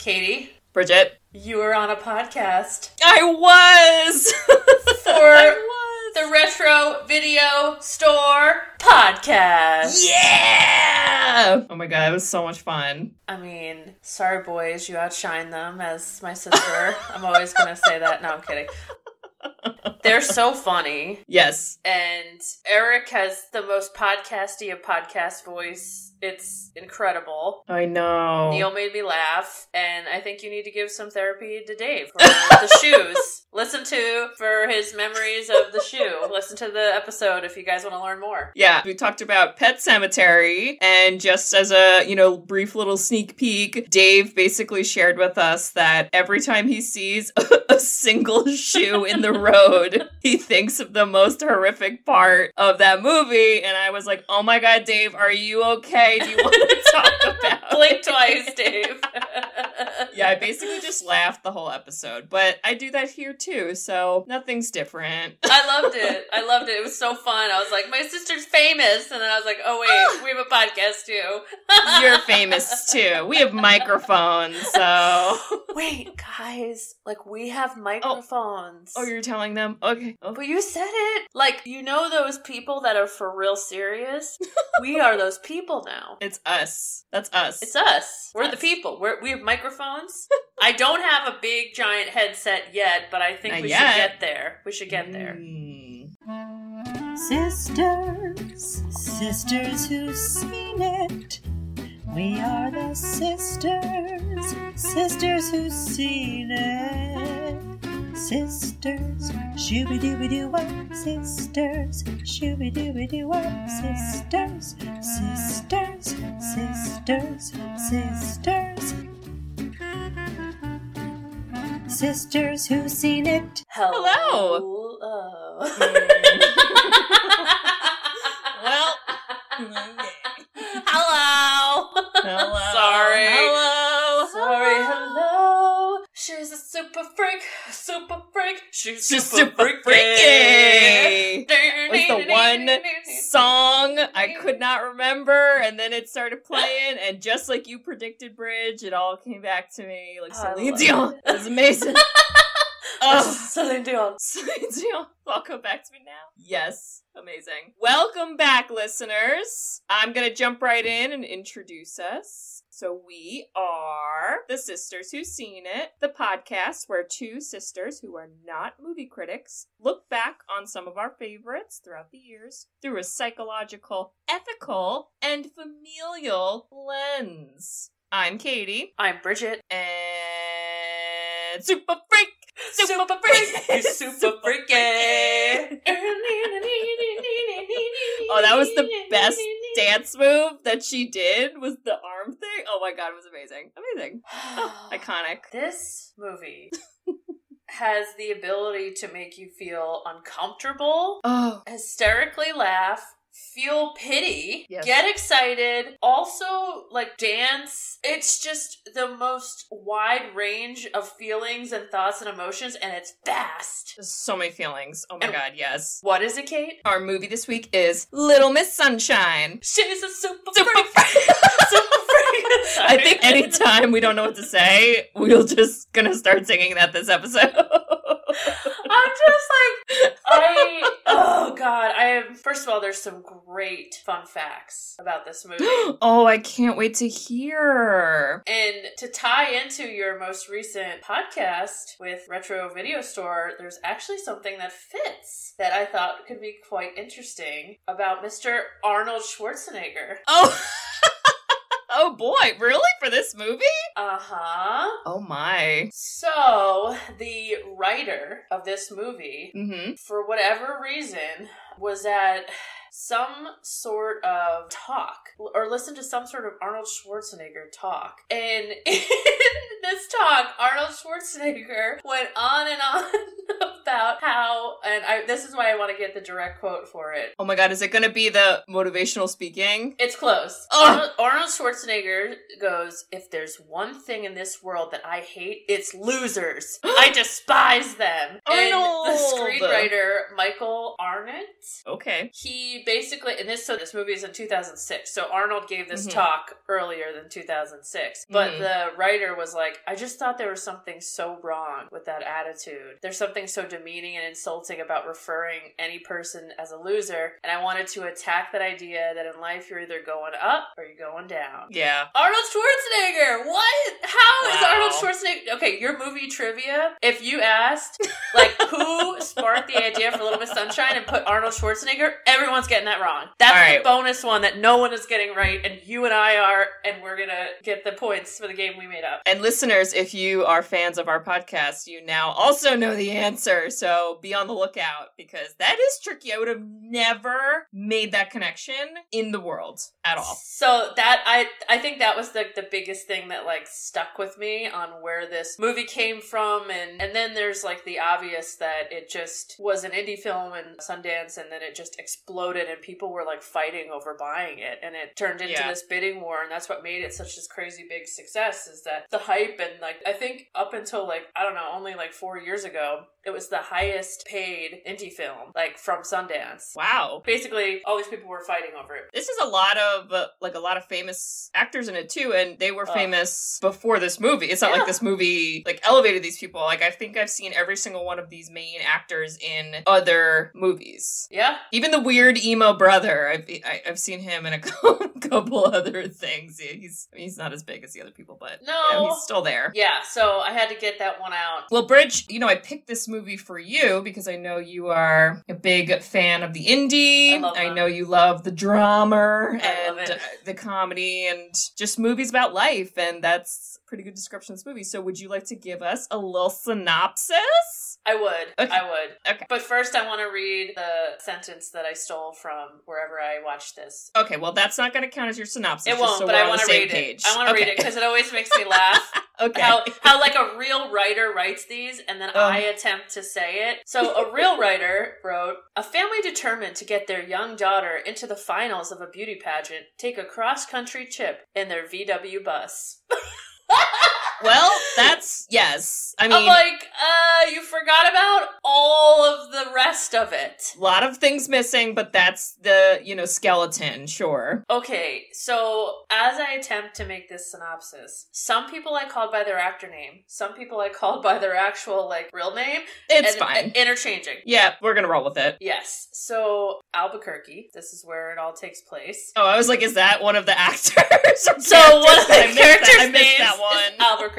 Katie, Bridget. you were on a podcast I was! for I was! the Retro Video Store podcast. Yeah! Oh my god, it was so much fun. I mean, sorry, boys, you outshine them as my sister. I'm always to say that. No, I'm kidding. They're so funny. Yes. And Eric has the most podcasty of podcast voice. It's incredible. I know. Neil made me laugh, and I think you need to give some therapy to Dave for the shoes. Listen to for his memories of the shoe. Listen to the episode if you guys want to learn more. Yeah, we talked about Pet Sematary, and just as a, you know, brief little sneak peek, Dave basically shared with us that every time he sees a single shoe in the road, he thinks of the most horrific part of that movie. And I was like, oh my god, Dave, are you okay? Do you want to talk about Blink twice, Dave. Yeah, I basically just laughed the whole episode, but I do that here too, so nothing's different. I loved it. I loved it. It was so fun. I was like, my sister's famous. And then I was like, oh, wait, ah! we have a podcast too. You're famous too. We have microphones, so. Wait, guys, like we have oh. microphones. Oh, you're telling them? Okay. Oh. But you said it. Like, you know those people that are for real serious? we are those people now. It's us. That's us. It's us. We're the people. We're, we have microphones. I don't have a big giant headset yet, but I think Not we yet. should get there. We should get there. Mm. Sisters, sisters who've seen it. We are the sisters, sisters who've seen it. Sisters, shooby dooby doo up, sisters, shooby dooby doo up, sisters, sisters, sisters, sisters. Sisters who've seen it. Hello. Well. She's super, super freaky. freaky. Was the one song I could not remember, and then it started playing, and just like you predicted, Bridge, it all came back to me like I Celine Dion. it. It was amazing. Oh, oh, Celine Dion. Celine Dion. Welcome back to me now. Yes, amazing. Welcome back, listeners. I'm gonna jump right in and introduce us. So we are the Sisters Who've Seen It, the podcast where two sisters who are not movie critics look back on some of our favorites throughout the years through a psychological, ethical, and familial lens. I'm Katie, I'm Bridget. and Super Freak! Super freak. You're super freaky. Oh, that was the best dance move that she did was the arm thing. Oh my god, it was amazing. Amazing. Oh, iconic. This movie has the ability to make you feel uncomfortable, Oh. hysterically laugh, feel pity, Yes. get excited, also like dance. It's just the most wide range of feelings and thoughts and emotions, and it's fast. There's so many feelings. Oh my And- god, yes. What is it, Kate? Our movie this week is Little Miss Sunshine. She's a super, Super freak. freak. super freak. I think anytime we don't know what to say, we're just gonna start singing that this episode. I'm just like I oh god I am first of all there's some great fun facts about this movie oh, I can't wait to hear. and to tie into your most recent podcast with Retro Video Store there's actually something that fits that I thought could be quite interesting about Mr. Arnold Schwarzenegger Oh. oh boy, really? For this movie? uh-huh Oh my. so the writer of this movie Mm-hmm. for whatever reason, was at some sort of talk or listen to some sort of Arnold Schwarzenegger talk. And in this talk, Arnold Schwarzenegger went on and on about how, and I, this is why I want to get the direct quote for it. Oh my god, is it gonna be the motivational speaking? It's close. Oh. Arnold, Arnold Schwarzenegger goes, If there's one thing in this world that I hate, it's losers. I despise them. Oh, and the screenwriter, Michael Arndt, Okay. he basically, and this, so this movie is in 2006, so Arnold gave this Mhm. talk earlier than 2006. But Mhm. the writer was like, I just thought there was something so wrong with that attitude. There's something so demeaning and insulting about referring any person as a loser, and I wanted to attack that idea that in life you're either going up or you're going down. Yeah. Arnold Schwarzenegger! What? How is Wow. Arnold Schwarzenegger? Okay, your movie trivia. If you asked, like, who sparked the idea for Little Miss Sunshine and put Arnold Schwarzenegger, everyone's getting that wrong. That's All right. the bonus one that no one is getting right, and you and I are, and we're gonna get the points for the game we made up. And listeners, if you are fans of our podcast, you now also know the answer. So be on the lookout because that is tricky. I would have never made that connection in the world at all. So that I I think that was the the biggest thing that like stuck with me on where this movie came from and and then there's like the obvious that it just was an indie film in Sundance and then it just exploded and people were like fighting over buying it and it turned into Yeah. this bidding war and that's what made it such this crazy big success is that the hype and like I think up until like I don't know only like 4 years ago it was the highest paid indie film like from Sundance. Wow. Basically all these people were fighting over it. This is a lot of uh, like a lot of famous actors in it too, and they were Oh. famous before this movie. It's not Yeah. like this movie like elevated these people. Like I think I've seen every single one of these main actors in other movies. Yeah. Even the weird emo brother, I've I, I've seen him in a couple other things. He's he's not as big as the other people, but No. you know, he's still there. Yeah, so I had to get that one out. Well, Bridge, you know, I picked this movie for you because I know you are a big fan of the indie. I them. know you love the drama and the comedy and just movies about life, and that's pretty good description of this movie. So, would you like to give us a little synopsis? I would. Okay. I would. Okay. But first, I want to read the sentence that I stole from wherever I watched this. Okay, well, that's not going to count as your synopsis. It won't, so but I want to read page. it. I want to read it because it always makes me laugh. okay. How, how like a real writer writes these and then I attempt to say it. So a real writer wrote, a family determined to get their young daughter into the finals of a beauty pageant take a cross-country trip in their VW bus. well, that's yes. I I'm mean, like, uh, you forgot about all of the rest of it. a lot of things missing, but that's the you know skeleton. Sure. Okay, so as I attempt to make this synopsis, some people I called by their actor name, some people I called by their actual like real name, It's and, fine. and interchanging. yeah, we're gonna roll with it. Yes. So Albuquerque, this is where it all takes place. Oh, I was like, is that one of the actors? So one of the I missed that- characters' I missed that is one. Albuquerque.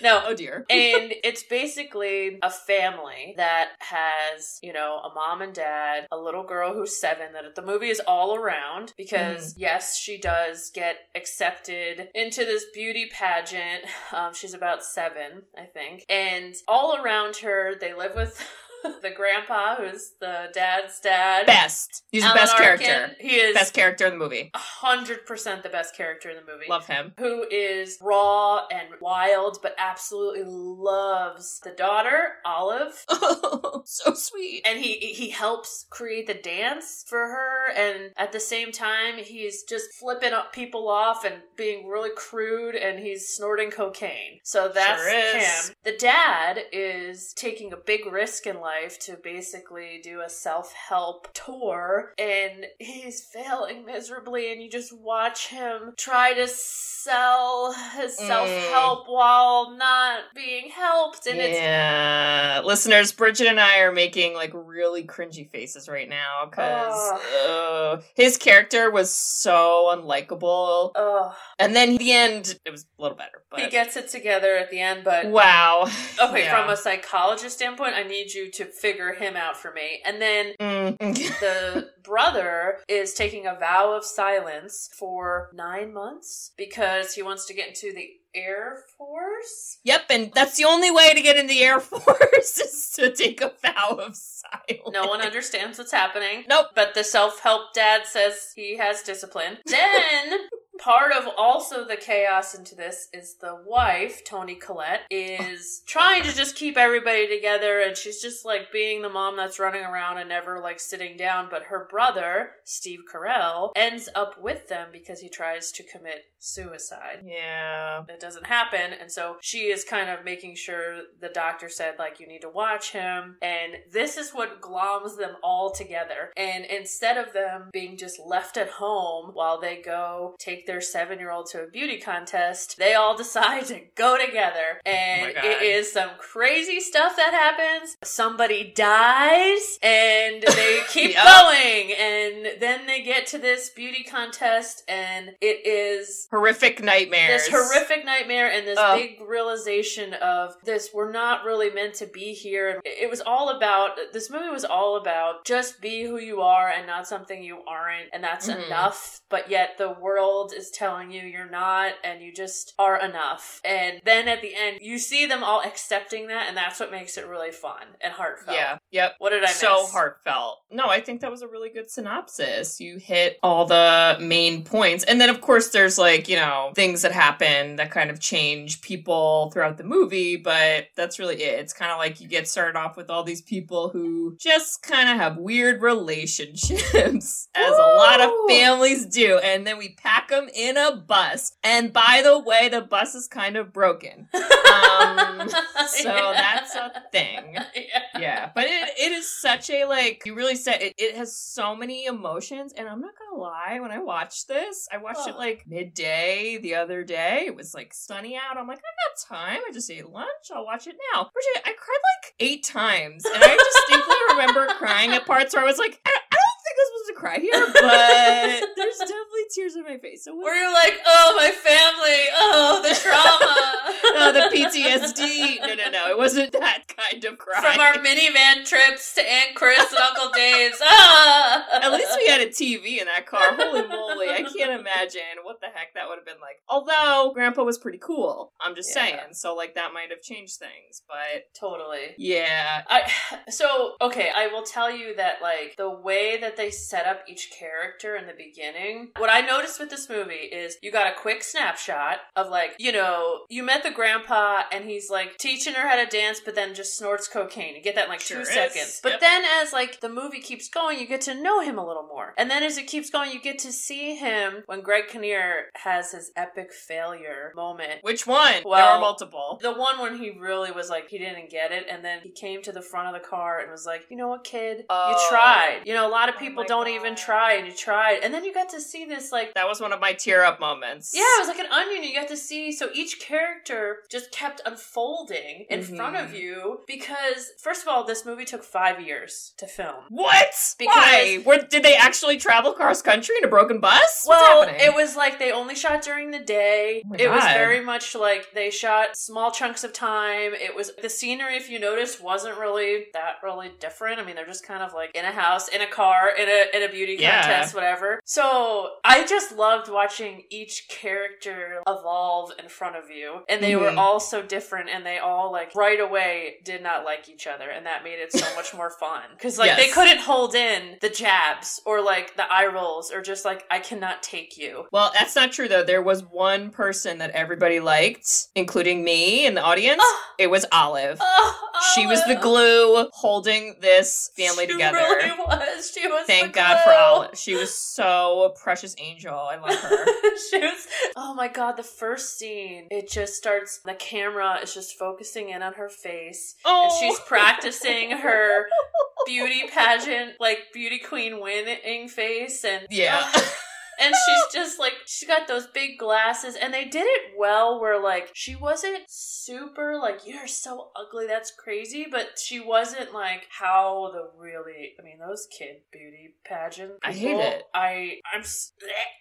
No. Oh dear. and it's basically a family that has, you know, a mom and dad, a little girl who's seven that the movie is all around because, yes, she does get accepted into this beauty pageant. Um, she's about seven, I think. And all around her, they live with. the grandpa, who's the dad's dad. Best. He's the Alan best Arkin. character. He is Best character in the movie. hundred percent the best character in the movie. Love him. Who is raw and wild, but absolutely loves the daughter, Olive. so sweet. And he he helps create the dance for her, and at the same time, he's just flipping up people off and being really crude, and he's snorting cocaine. So that's Sure him. The dad is taking a big risk in life to basically do a self help tour, and he's failing miserably, and you just watch him try to sell his Mm. self help while not being helped, and it's yeah, listeners, Bridget and I are making like really cringy faces right now because his character was so unlikable, Ugh. and then the end it was a little better. But he gets it together at the end, but wow. okay, Yeah. from a psychologist standpoint, I need you to figure him out for me. And then Mm. the brother is taking a vow of silence for nine months because he wants to get into the Air Force. Yep, and that's the only way to get in the Air Force is to take a vow of silence. No one understands what's happening. Nope. But the self help dad says he has discipline. Then Part of also the chaos into this is the wife, Toni Collette, is trying to just keep everybody together and she's just like being the mom that's running around and never like sitting down. But her brother, Steve Carell, ends up with them because he tries to commit suicide. Yeah. It doesn't happen, and so she is kind of making sure the doctor said, like, you need to watch him. And this is what gloms them all together. And instead of them being just left at home while they go take their seven year old to a beauty contest, they all decide to go together. Oh and God. it is some crazy stuff that happens. Somebody dies, and they keep Yep. going. And then they get to this beauty contest, and it is Horrific nightmare. this horrific nightmare and this Oh. big realization of this we're not really meant to be here and it was all about this movie was all about just be who you are and not something you aren't and that's Mhm. enough but yet the world is telling you you're not and you just are enough and then at the end you see them all accepting that and that's what makes it really fun and heartfelt Yeah. Yep. what did i miss so heartfelt. No, I think that was a really good synopsis. You hit all the main points. And then, of course, there's like, you know, things that happen that kind of change people throughout the movie, but that's really it. It's kind of like you get started off with all these people who just kind of have weird relationships, as a lot of families do. And then we pack them in a bus. And by the way, the bus is kind of broken. Um, so that's a thing yeah. Yeah but it, it is such a like you really said it, it has so many emotions and i'm not gonna lie when i watched this i watched it Oh. like midday the other day. It was like sunny out. I'm like i got time. I just ate lunch. I'll watch it now. Bridget, i cried like eight times and i distinctly remember crying at parts where i was like i, I don't think i'm supposed to cry here but there's definitely tears in my face so Where you're like, oh, my family, oh, the trauma. oh, the PTSD. No, no, no. It wasn't that kind of cry. From our minivan trips to Aunt Chris and Uncle Dave's. Ah! At least we had a TV in that car. Holy moly. I can't imagine what the heck that would have been like. Although, Grandpa was pretty cool. I'm just Yeah. saying. So, like, that might have changed things. But, Totally. yeah. I so okay, I will tell you that like the way that they set up each character in the beginning. What I noticed with this movie is you got a quick snapshot of like, you know, you met the grandpa and he's like teaching her how to dance but then just snorts cocaine. You get that in like Sure 2 is. seconds. But Yep. then as like the movie keeps going, you get to know him a little more. And then as it keeps going, you get to see him when Greg Kinnear has his epic failure moment Which one? there Well- were multiple. the one when he really was like he didn't get it, and then he came to the front of the car and was like, "You know what, kid? Oh. You tried. You know, a lot of Oh people my don't even try, and you tried." And then you got to see this like. That was one of my tear up moments. Yeah, it was like an onion. You got to see so each character just kept unfolding in Mhm. front of you because first of all, this movie took five years to film. What? Because- Why? Where, did they actually travel cross country in a broken bus? Well, it was like they only shot during the day. Oh it was very much like they shot small chunks of time. It was the scenery, if you notice, wasn't really that really different. I mean, they're just kind of like in a house, in a car, in a in a beauty Yeah. contest, whatever. So I just loved watching each character evolve in front of you, and they were Mhm. all so different, and they all like right away did not like each other, and that made it so much more fun because like they couldn't hold in the jabs or like the eye rolls or just like I cannot take you. Well, that's not true though. There was one person that everybody liked, including me in the audience. Oh. It was Olive. Oh, She was the glue holding this family she together. Really was. She was. Thank the God for. Olive. She was so a precious angel. I love her. she was. Oh my god! The first scene, it just starts. The camera is just focusing in on her face, Oh, and she's oh. practicing her beauty pageant, like beauty queen winning face, and Yeah. Oh. And she's just like she's got those big glasses and they did it well where like she wasn't super like you're so ugly that's crazy but she wasn't like how the really i mean those kid beauty pageant I hate people, it. i i'm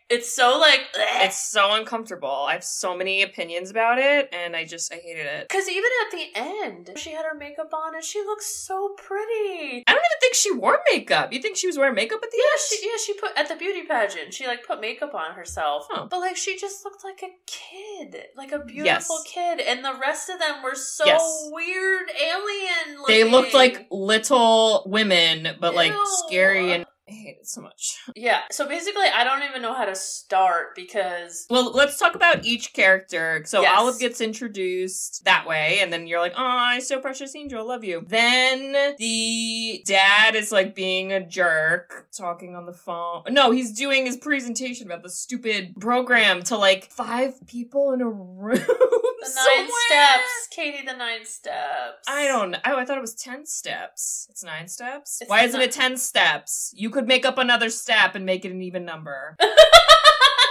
it's so like It's so uncomfortable. I have so many opinions about it, and I just I hated it. because even at the end she had her makeup on and she looks so pretty I don't even think she wore makeup. You think she was wearing makeup at the Yeah, end? she yeah she put at the beauty pageant. She like put makeup on herself, Huh. but like she just looked like a kid, like a beautiful Yes. kid, and the rest of them were so Yes. weird alien. They looked like little women, but like scary and I hate it so much. Yeah. So basically, I don't even know how to start because Well, let's talk about each character. So Yes. Olive gets introduced that way, and then you're like, "Oh, I so precious angel, love you." Then the dad is like being a jerk, talking on the phone. No, he's doing his presentation about the stupid program to like five people in a room. the nine somewhere. steps, Katie, the nine steps. I don't know. Oh, I thought it was 10 steps. It's nine steps? It's Why isn't not- it 10 steps? You could make up another step and make it an even number. I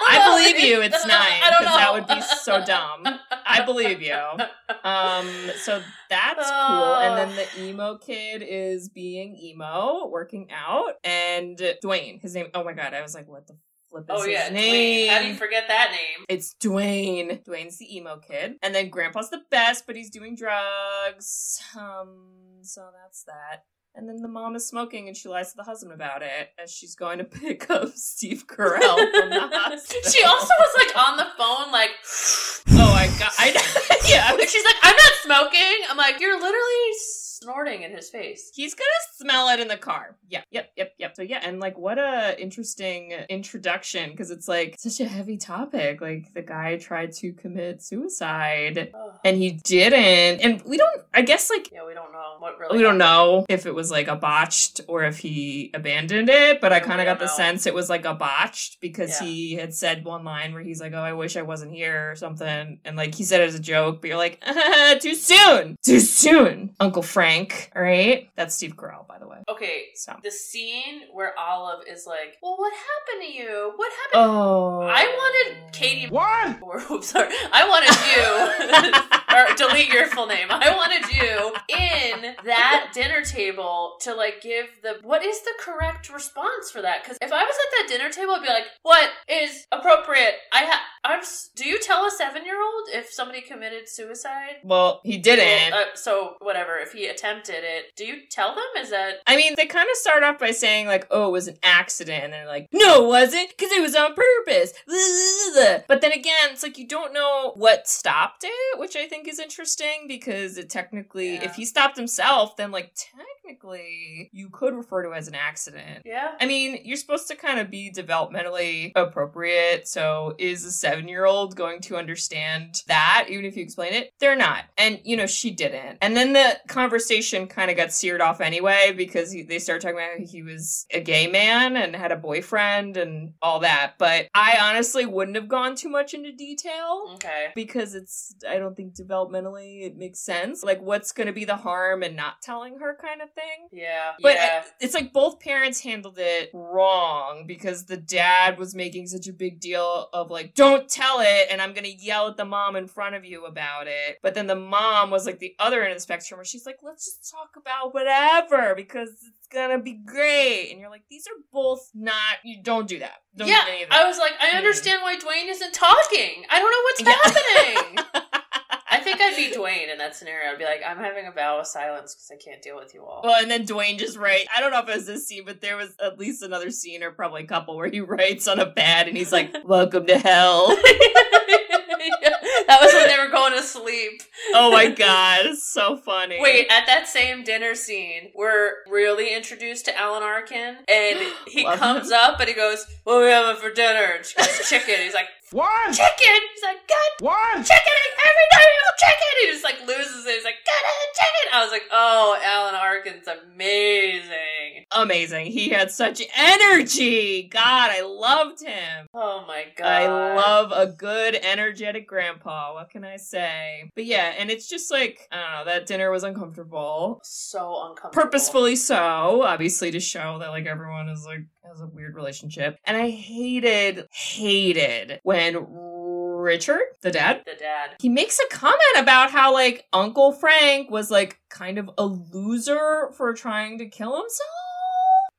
I don't know. believe you, it's nine, I don't 'cause know. that would be so dumb. I believe you. Um, so that's cool. And then the emo kid is being emo, working out, and Dwayne, his name. Oh my god, I was like, what the flip is Oh his yeah, name? Dwayne. How do you forget that name? It's Dwayne. Dwayne's the emo kid. And then Grandpa's the best, but he's doing drugs. Um, so that's that. And then the mom is smoking and she lies to the husband about it as she's going to pick up Steve Carell from the hospital. she also was like on the phone, like, Oh my god. I, yeah. she's like, "I'm not smoking." I'm like, "You're literally snorting in his face." He's gonna smell it in the car. Yeah, yep, yep, yep. So yeah, and like what a interesting introduction because it's like such a heavy topic. Like the guy tried to commit suicide Ugh. and he didn't. And we don't I guess like yeah, we don't know what really. we don't know if it was like a botched or if he abandoned it, but I kind of got the know. sense it was like a botched because Yeah. he had said one line where he's like, "Oh, I wish I wasn't here" or something, and like he said it as a joke, but you're like, "Too soon, too soon." Uncle Frank, all right? That's Steve Carell, by the way. Okay, So, the scene where Olive is like, "Well, what happened to you? What happened?" oh, I wanted Katie. What? Or, oops, sorry. I wanted you. or delete your full name. I wanted you in that dinner table to like give the what is the correct response for that? Because if I was at that dinner table, I'd be like, "What is appropriate?" I ha- I'm. s- Do you tell a seven year old if somebody committed suicide? Well, he didn't. Well, uh, so whatever. If he attempted it, do you tell them? Is that I mean, they kind of start off by saying like, "Oh, it was an accident," and they're like, "No, it wasn't, because it was on purpose." But then again, it's like you don't know what stopped it, which I think is interesting because it technically, Yeah. if he stopped himself, then like technically you could refer to it as an accident. yeah? I mean, you're supposed to kind of be developmentally appropriate. So, is a seven year old going to understand that, even if you explain it? They're not. And, you know, she didn't. And then the conversation kind of got seared off anyway because he, they started talking about he was a gay man and had a boyfriend and all that. But I honestly wouldn't have gone too much into detail Okay. because it's I don't think developmentally it makes sense. Like what's going to be the harm in not telling her kind of thing. Yeah. But yeah. I- it's like both parents handled it wrong because the dad was making such a big deal of like, don't tell it, and I'm gonna yell at the mom in front of you about it. But then the mom was like the other end of the spectrum where she's like, let's just talk about whatever because it's gonna be great. And you're like, these are both not, you don't do that. Don't yeah, do any of that. I was like, I understand why Dwayne isn't talking. I don't know what's Yeah. happening. I think I'd be Dwayne in that scenario. I'd be like, I'm having a vow of silence because I can't deal with you all. Well, and then Dwayne just writes. I don't know if it was this scene, but there was at least another scene or probably a couple where he writes on a pad and he's like, "Welcome to hell." That was when they were going to sleep. oh my god, it's so funny. Wait, at that same dinner scene, we're really introduced to Alan Arkin, and he comes him. up and he goes, "What are we having for dinner?" And she goes, "Chicken." He's like, What? "Chicken." He's like, "God What? chicken every time you have chicken. He just like loses it. He's like, get it, chicken. I was like, oh, Alan Arkin's amazing. amazing. He had such energy. God, I loved him. Oh my god. I love a good, energetic grandpa. What can I say? But yeah, and it's just like I don't know. That dinner was uncomfortable. so uncomfortable. purposefully so obviously to show that like everyone is like has a weird relationship. And i hated hated when richard the dad The dad. he makes a comment about how like uncle frank was like kind of a loser for trying to kill himself.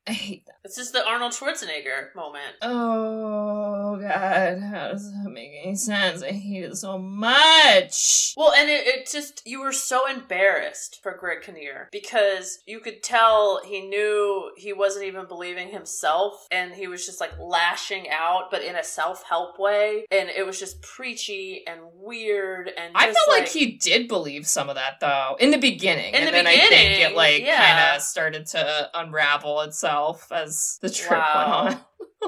I hate that This is the Arnold Schwarzenegger moment. oh god how does that make any sense i hate it so much Well, and it, it just, you were so embarrassed for Greg Kinnear because you could tell he knew he wasn't even believing himself and he was just like lashing out, but in a self help way. And it was just preachy and weird and I felt like, he did believe some of that though in the beginning, In and the then I think beginning, it like yeah. kind of started to unravel itself as the trip Wow. went on.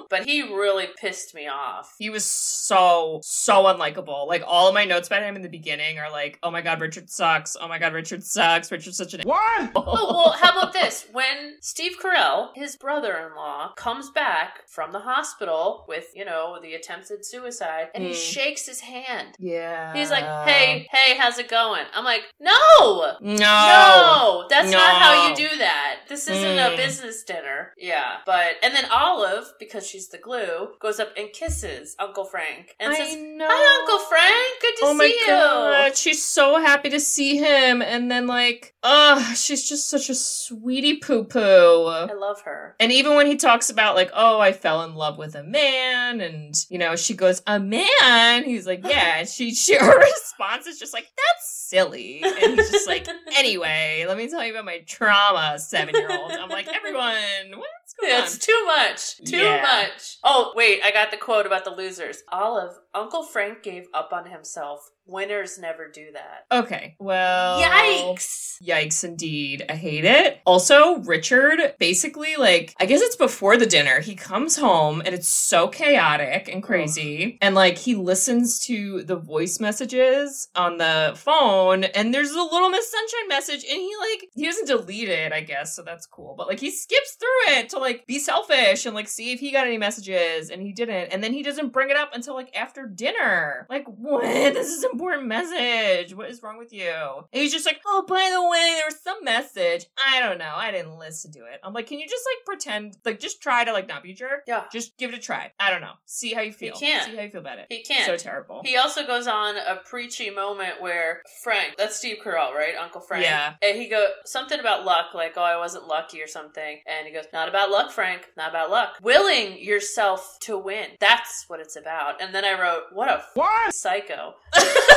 But he really pissed me off. He was so, so unlikable. Like, all of my notes about him in the beginning are like, oh my god, Richard sucks. Oh my god, Richard sucks. Richard's such an What? Oh, well, how about this? When Steve Carell, his brother in law, comes back from the hospital with, you know, the attempted suicide, and he Mm. shakes his hand. Yeah. He's like, hey, hey, how's it going? I'm like, no! No. No, that's not how you do that. This isn't a Mm. business dinner. Yeah, but and then Olive, because she's the glue, goes up and kisses Uncle Frank and I says, know. "Hi, Uncle Frank. Good to oh my see you." god, she's so happy to see him, and then like, ugh, she's just such a sweetie poo poo. I love her. And even when he talks about like, oh, I fell in love with a man, and you know, she goes, a man. He's like, yeah. She, she, her response is just like, that's silly. And he's just like, anyway, let me tell you about my trauma, seven year old. I'm like, everyone, what's going Yeah, on? it's too much. Too Yeah. much. Oh, wait, I got the quote about the losers. Olive, Uncle Frank gave up on himself. Winners never do that. Okay, well, Yikes. Yikes, indeed. I hate it. Also, Richard, basically, like, I guess it's before the dinner. He comes home and it's so chaotic and crazy. And, like, he listens to the voice messages on the phone, and there's a little Miss Sunshine message, and he, like, he doesn't delete it, I guess, so that's cool. But, like, he skips through it to, like, be selfish and, like, see if he got any messages, and he didn't. And then he doesn't bring it up until, like, after dinner. Like, what? This is an important message. What is wrong with you? And he's just like, oh, by the way, there was some message. I don't know. I didn't listen to it. I'm like, can you just like pretend, like, just try to like not be a jerk? Yeah. Just give it a try. I don't know. See how you feel. He can't. See how you feel about it. He can't. So terrible. He also goes on a preachy moment where Frank, that's Steve Carell, right? Uncle Frank. Yeah. And he go something about luck, like, oh, I wasn't lucky or something. And he goes, not about luck, Frank. Not about luck. Willing yourself to win. That's what it's about. And then I wrote, what a What? psycho.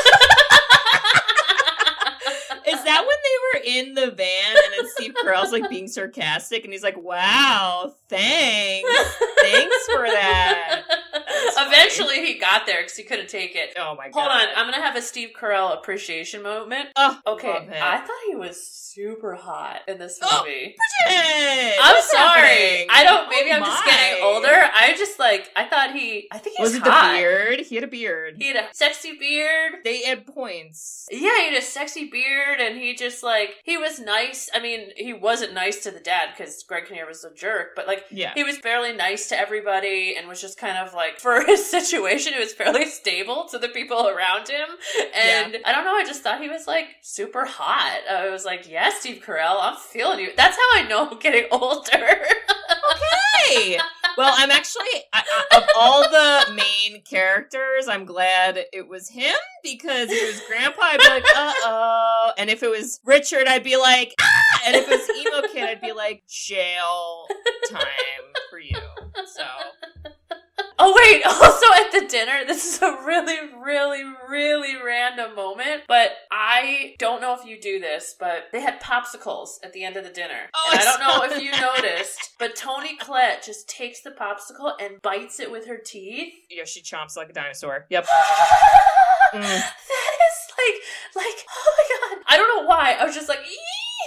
Is that when they were in the van and then Steve Carell's like being sarcastic and he's like, wow, thanks. Thanks for that. Eventually, he got there because he couldn't take it. Oh my god. Hold on, I'm gonna have a Steve Carell appreciation moment. Oh, Okay. I thought he was super hot in this Oh, movie. Bridget, I'm what's sorry. happening? I don't. Maybe Oh I'm just getting older. I just like. I thought he. I think he was, Was it hot. the beard? He had a beard. He had a sexy beard. They had points. Yeah, he had a sexy beard, and he just like he was nice. I mean, he wasn't nice to the dad because Greg Kinnear was a jerk, but like Yeah. he was fairly nice to everybody, and was just kind of like for his situation, it was fairly stable to the people around him. And I don't know, I just thought he was like super hot. I was like, yes, Steve Carell, I'm feeling you. That's how I know I'm getting older. okay. Well, I'm actually, I, I, of all the main characters, I'm glad it was him because if it was Grandpa, I'd be like, uh oh. And if it was Richard, I'd be like, ah! And if it was Emo Kid, I'd be like, jail time for you. So, Oh wait, also at the dinner, this is a really, really, really random moment, but I don't know if you do this, but they had popsicles at the end of the dinner. Oh, and I I don't know saw if you noticed, but Toni Collette just takes the popsicle and bites it with her teeth. yeah, she chomps like a dinosaur. Yep. Mm. That is like, like, oh my god. I don't know why. I was just like,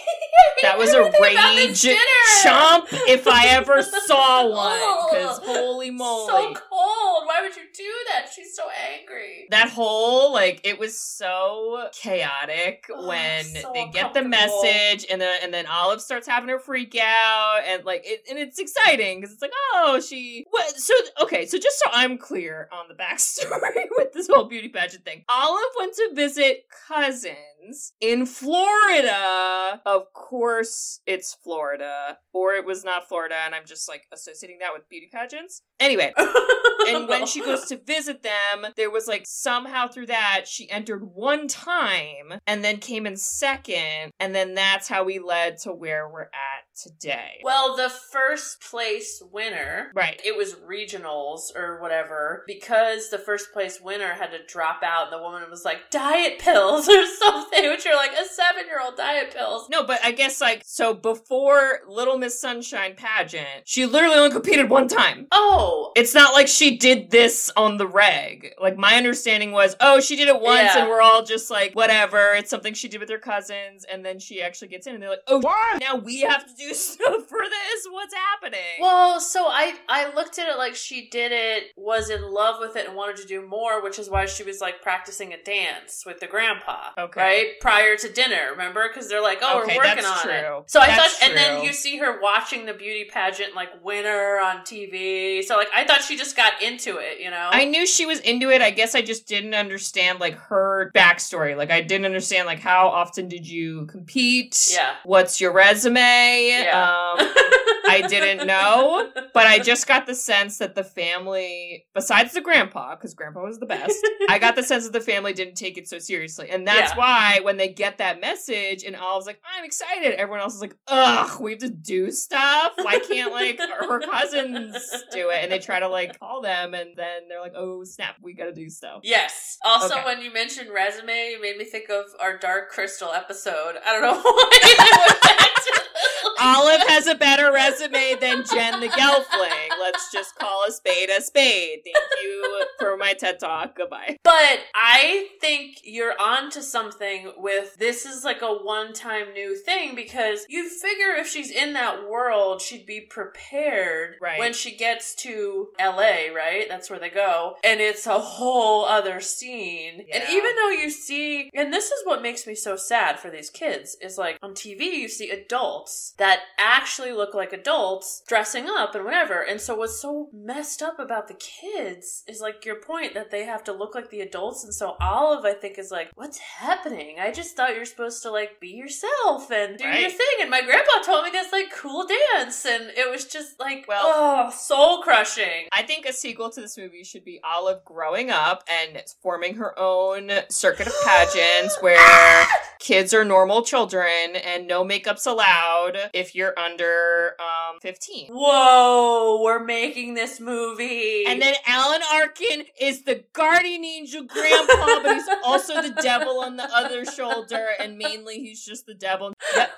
That was a Everything about this rage chomp if I ever saw one. Because oh, holy moly. So cold. Why would you do that? She's so angry. that whole like it was so chaotic Oh, when so they get the message and then and then Olive starts having her freak out and like it, and it's exciting because it's like oh she what so okay so just so I'm clear on the backstory with this whole beauty pageant thing Olive went to visit cousins in Florida of course it's Florida or it was not Florida and I'm just like associating that with beauty pageants. Anyway and when she goes to visit them, there was like somehow through that she entered one time and then came in second, and then that's how we led to where we're at today. Well, the first place winner, Right. it was regionals or whatever, because the first place winner had to drop out. The woman was like, diet pills or something, which are like a seven year old diet pills. No, but I guess like so before Little Miss Sunshine pageant, she literally only competed one time. Oh, It's not like she did this on the reg. Like my understanding was, oh, she did it once Yeah. and we're all just like, whatever, it's something she did with her cousins, and then she actually gets in and they're like, oh What? now we have to do do stuff for this? What's happening? Well, so I I looked at it like she did it, was in love with it, and wanted to do more, which is why she was like practicing a dance with the grandpa. Okay. Right prior to dinner, remember? Because they're like, oh, Okay, we're working that's on true. it. So I That's thought, and then you see her watching the beauty pageant like winner on TV. So like I thought she just got into it, you know? I knew she was into it. I guess I just didn't understand like her backstory. Like I didn't understand like how often did you compete? yeah. What's your resume? Yeah. Um, I didn't know, but I just got the sense that the family, besides the grandpa, because grandpa was the best, I got the sense that the family didn't take it so seriously. And that's Yeah. why when they get that message and Olive's like, I'm excited, everyone else is like, ugh, we have to do stuff. Why can't like her cousins do it? And they try to like call them and then they're like, oh snap, we gotta do stuff. Yes. Also, Okay. when you mentioned resume, you made me think of our Dark Crystal episode. I don't know why. I went back to- Olive has a better resume than Jen the Gelfling. Let's just call a spade a spade. Thank you for my TED talk. Goodbye. But I think you're onto something with this is like a one time new thing because you figure if she's in that world, she'd be prepared Right. when she gets to LA, right? That's where they go. And it's a whole other scene. And even though you see, and this is what makes me so sad for these kids, is like on TV, you see adults that actually look like adults dressing up and whatever. And so what's so messed up about the kids is like your point that they have to look like the adults. And so Olive, I think, is like, what's happening? I just thought you're supposed to like be yourself and do your thing. And my grandpa told me this like cool dance. And it was just like, Well- oh, soul crushing. I think a sequel to this movie should be Olive growing up and forming her own circuit of pageants where kids are normal children and no makeup's allowed if you're under um 15. Whoa, we're making this movie. And then Alan Arkin is the guardian angel grandpa, but he's also the devil on the other shoulder, and mainly he's just the devil. Yep,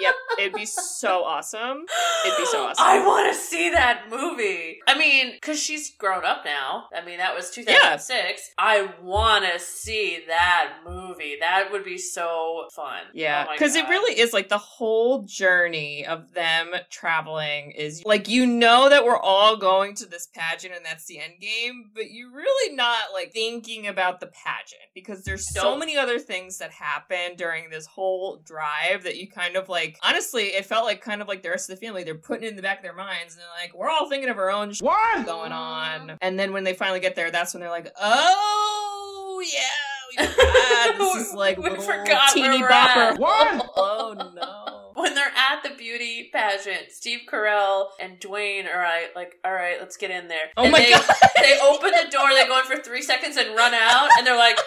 yep. It'd be so awesome. It'd be so awesome. I want to see that movie. I mean, because she's grown up now. I mean, that was 2006. I want to see that movie. That would be so fun. Yeah, Oh because it really is like the whole journey of them traveling is like you know that we're all going to this pageant and that's the end game, but you're really not like thinking about the pageant because there's so many other things that happen during this whole drive that you kind of like. Honestly, it felt like kind of like the rest of the family. They're putting it in the back of their minds and they're like, we're all thinking of our own shit What? going on. And then when they finally get there, that's when they're like, oh yeah, we. This is like We little forgot teeny bopper. What? Beauty pageant, Steve Carell and Dwayne are like, like, all right, let's get in there. Oh And my they, God. they open the door, they go in for three seconds and run out, and they're like,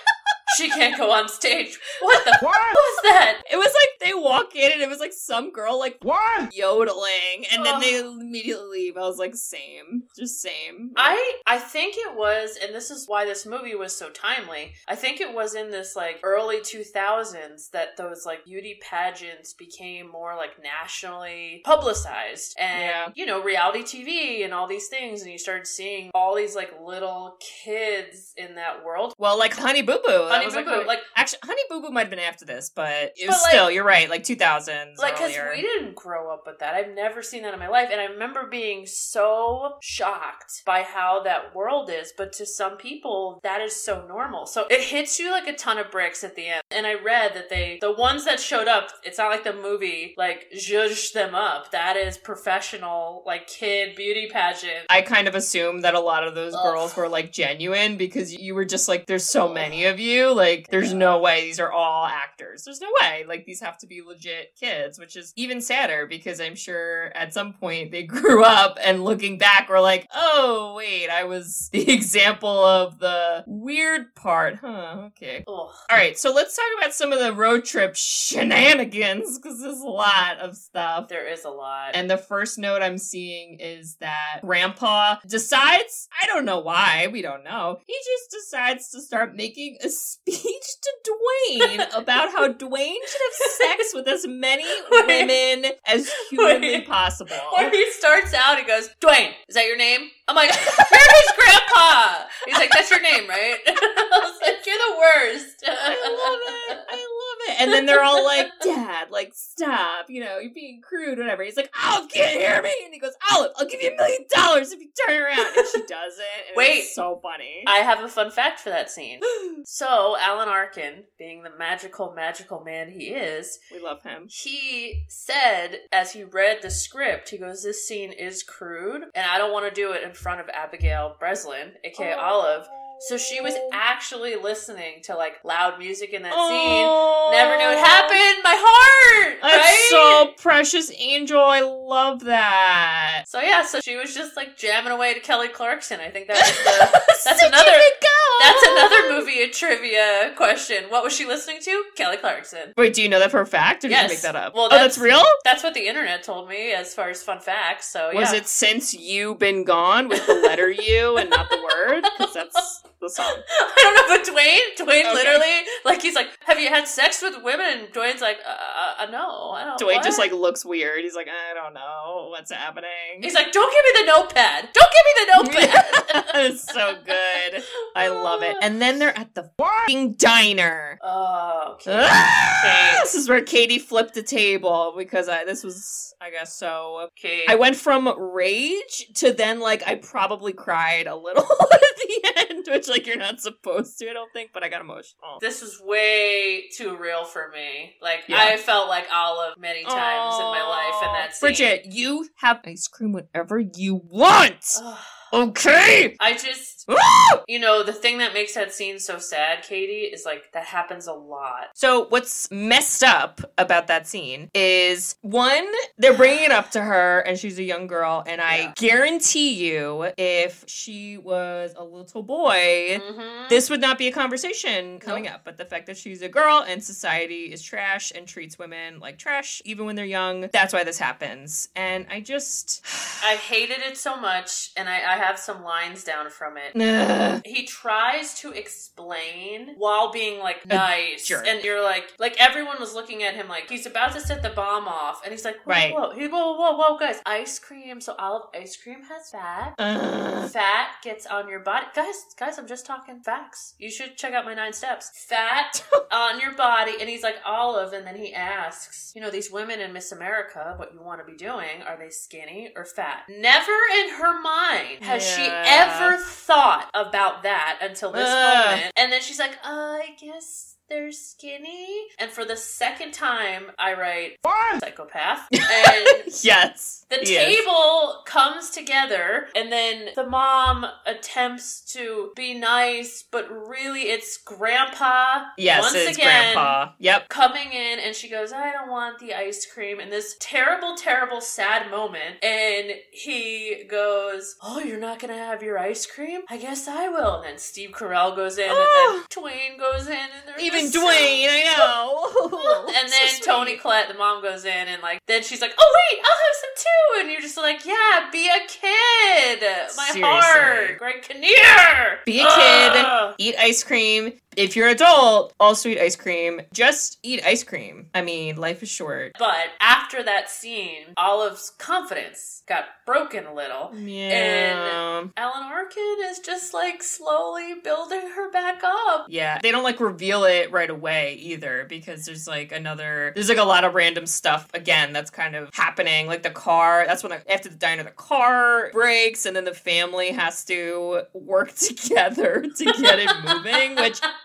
she can't go on stage. What the f- What? was that? It was like they walk in and it was like some girl like What? yodeling and then they immediately leave. I was like, same. Just same. I I think it was, and this is why this movie was so timely. I think it was in this like early two thousands that those like beauty pageants became more like nationally publicized, and Yeah. you know reality TV and all these things, and you started seeing all these like little kids in that world. well, like Honey Boo Boo. That Honey Boo like, Boo, like actually Honey Boo Boo might have been after this, but it was But, like- still, you're right, like 2000s. like because we didn't grow up with that i've never seen that in my life and i remember being so shocked by how that world is but to some people that is so normal so it hits you like a ton of bricks at the end and i read that they the ones that showed up it's not like the movie like zhuzhed them up that is professional like kid beauty pageant I kind of assumed that a lot of those Ugh. girls were like genuine because you were just like, there's so many of you. Like, there's no way these are all actors. There's no way. Like, these have to be legit kids, which is even sadder because I'm sure at some point they grew up and looking back were like, oh, wait, I was the example of the weird part. Huh, okay. Ugh. All right, so let's talk about some of the road trip shenanigans because there's a lot of stuff. there is a lot And the first note I'm seeing is that Grandpa decides, I don't know why, we don't know, he just decides to start making a speech to Dwayne about how Dwayne should have sex with as many Wait. women as humanly Wait. possible. When he starts out, he goes, Dwayne, is that your name? I'm like, you're his grandpa. He's like, that's your name, right? I was like, you're the worst. I love it. I love it. And then they're all like, Dad, like, stop. You know, you're being crude, whatever. He's like, oh, Olive can't hear me. And he goes, Olive, I'll give you a million dollars if you turn around. And she doesn't. And Wait. It's so funny. I have a fun fact for that scene. So, Alan Arkin, being the magical, magical man he is, we love him. he said as he read the script, he goes, This scene is crude, and I don't want to do it in front of Abigail Breslin, aka oh. Olive. So she was actually listening to like loud music in that Oh. scene. Never knew it happened. My heart, That's right? so precious, Angel. I love that. So yeah, so she was just like jamming away to Kelly Clarkson. I think that was the that's another that's another movie trivia question. What was she listening to? Kelly Clarkson. Wait, do you know that for a fact, or did Yes. you make that up? Well, oh, that's that's- real. That's what the internet told me as far as fun facts. So yeah. Was it since you been gone with the letter U and not the word? Because that's the song. I don't know, but Dwayne, Dwayne Okay. literally, like, he's like, "Have you had sex with women?" And Dwayne's like, "Uh, uh no, I don't." Dwayne what?" just like looks weird. He's like, I don't know what's happening. he's like, "Don't give me the notepad. Don't give me the notepad." it's so good. I love it. And then they're at the fucking diner. Oh, okay. Ah! This is where Katie flipped the table because I this was I guess so. okay. I went from rage to then like I probably cried a little at the end, which like you're not supposed to, I don't think, but I got emotional. this was way too real for me. Like Yeah. I felt like Olive many times in my life in that scene. Bridget, you have ice cream whenever you want. Okay. I just, You know, the thing that makes that scene so sad, Katie, is like that happens a lot. So what's messed up about that scene is one, they're bringing it up to her and she's a young girl and I Yeah. guarantee you if she was a little boy, Mm-hmm. this would not be a conversation coming Nope. up. But the fact that she's a girl and society is trash and treats women like trash even when they're young, that's why this happens. And I just I hated it so much, and I, I have some lines down from it. He tries to explain while being like nice, and you're like, like everyone was looking at him like he's about to set the bomb off, and he's like, whoa, Right. whoa, he, whoa, whoa, whoa, guys, ice cream. So olive ice cream has fat. Ugh. Fat gets on your body, guys. Guys, I'm just talking facts. You should check out my nine steps. Fat on your body, and he's like olive, and then he asks, you know, these women in Miss America, what you want to be doing? Are they skinny or fat? Never in her mind has she ever thought about that until this Ugh. moment, and then she's like, uh, I guess. They're skinny, and for the second time, I write psychopath, and yes. the he is. table comes together, and then the mom attempts to be nice, but really it's grandpa. Yes, once it's again, grandpa. Yep. Coming in, and she goes, I don't want the ice cream. And this terrible, terrible, sad moment, and he goes, Oh, you're not gonna have your ice cream? I guess I will. And then Steve Carell goes in, Oh. and then ah. Dwayne goes in, and they're Even just so Dwayne, I know. and then sweet. Toni Collette, the mom, goes in and like, then she's like, "Oh wait, I'll have some too," and you're just like, "Yeah, be a kid, my Seriously. heart, Greg Kinnear, Be a kid. Ugh. Eat ice cream. If you're an adult, also eat ice cream. Just eat ice cream. I mean, life is short. But after that scene, Olive's confidence got broken a little. Yeah. And Alan Arkin is just like slowly building her back up. Yeah, they don't like reveal it right away either because there's like another, there's like a lot of random stuff again that's kind of happening. Like the car, that's when after the diner, the car breaks and then the family has to work together to get it moving, which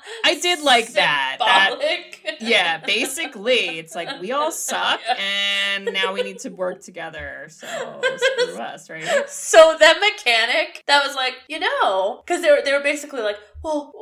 I did like that. That yeah, basically, it's like we all suck and now we need to work together. So screw us, right? So that mechanic that was like, you know, because they were they were basically like, well,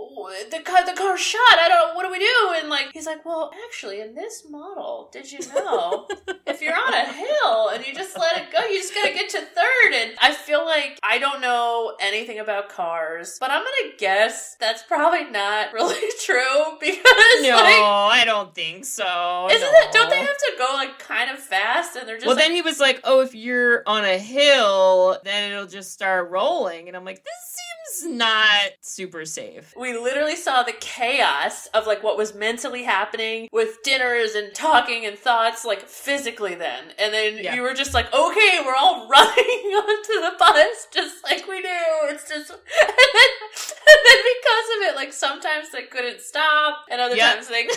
the car the car's shot. I don't. Know. What do we do? And like, he's like, well, actually, in this model, did you know if you're on a hill and you just let it go, you just gotta get to third. And I feel like I don't know anything about cars, but I'm gonna guess that's probably not really true because No, like. I don't think so. Isn't no. it? Don't they have to go like kind of fast? And they're just well, like, then he was like, "Oh, if you're on a hill, then it'll just start rolling," and I'm like, "This not super safe. We literally saw the chaos of like what was mentally happening with dinners and talking and thoughts, like physically then. And then Yeah. you were just like, okay, we're all running onto the bus just like we do. It's just, and then, and then because of it, like sometimes they couldn't stop and other Yeah. times they could.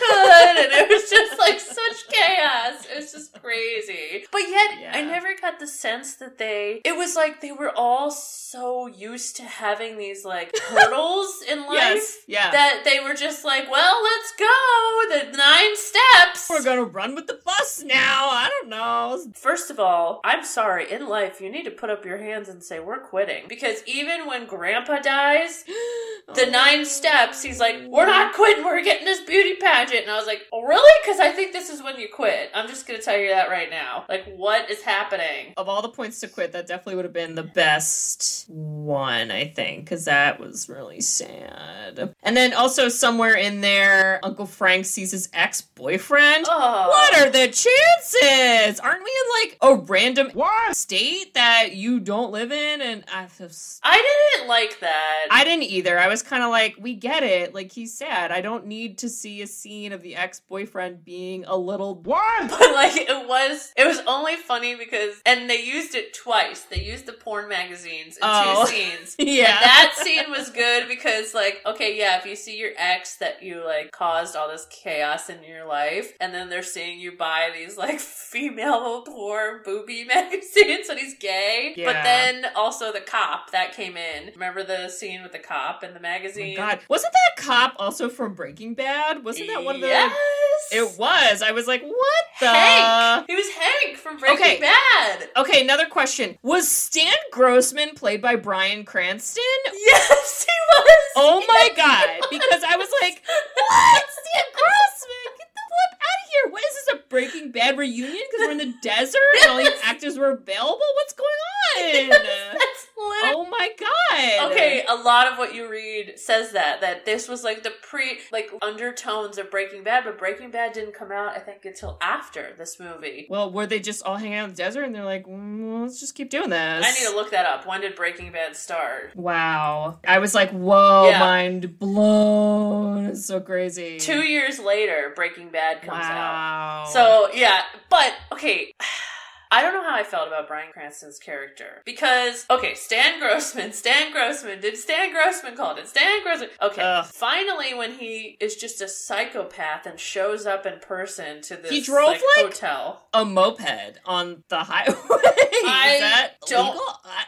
And it was just like such chaos. It was just crazy. But yet, I never got the sense that they, it was like they were all so used to having these like hurdles in life Yes. Yeah. that they were just like, well, let's go. The nine steps. We're gonna run with the bus now. I don't know. First of all, I'm sorry. In life, you need to put up your hands and say, we're quitting. Because even when grandpa dies, oh. the Oh. nine steps, he's like, we're not quitting. We're getting this beauty pageant. And I was like, oh, really? Because I think this is when you quit. I'm just to tell you that right now. Like, what is happening? Of all the points to quit, that definitely would have been the best one, I think, because that was really sad. And then also somewhere in there, Uncle Frank sees his ex boyfriend. Oh. What are the chances? Aren't we in like a random what? state that you don't live in? And I just. I didn't like that. I didn't either. I was kind of like, we get it. Like he's sad. I don't need to see a scene of the ex boyfriend being a little. but like it was it was only funny because and they used it twice they used the porn magazines in Oh. two scenes Yeah. And that scene was good because like okay yeah if you see your ex that you like caused all this chaos in your life and then they're seeing you buy these like female porn booby magazines and he's gay but then also the cop that came in remember the scene with the cop in the Oh my magazine God, wasn't that cop also from Breaking Bad? Wasn't that one of the? yes It was. I was like, what the? Hank he was Hank from Breaking Okay. Bad Okay, another question. Was Stan Grossman played by Bryan Cranston? Yes, he was. Oh my god! Because I was like, what? Stan Grossman? Get the flip out of here! What is this a Breaking Bad reunion? Because we're in the desert and all these actors were available. What's going on? That's literally. Oh my god! Okay, a lot of what you read says that that this was like the pre like undertones of Breaking Bad, but Breaking Bad didn't come out I think until after this movie. Well, were they just all hanging out in the desert and they're like, mm, let's just keep doing this? I need to look that up. When did Breaking Bad start? Wow. I was like, whoa, Yeah. mind blown. It's so crazy. Two years later, Breaking Bad comes out. Wow. So yeah, but okay. I don't know how I felt about Bryan Cranston's character because okay, Stan Grossman, Stan Grossman, did Stan Grossman call it? Stan Grossman. Okay, Ugh. finally, when he is just a psychopath and shows up in person to this He drove, like, like- hotel. a moped on the highway. I Is that don't- legal?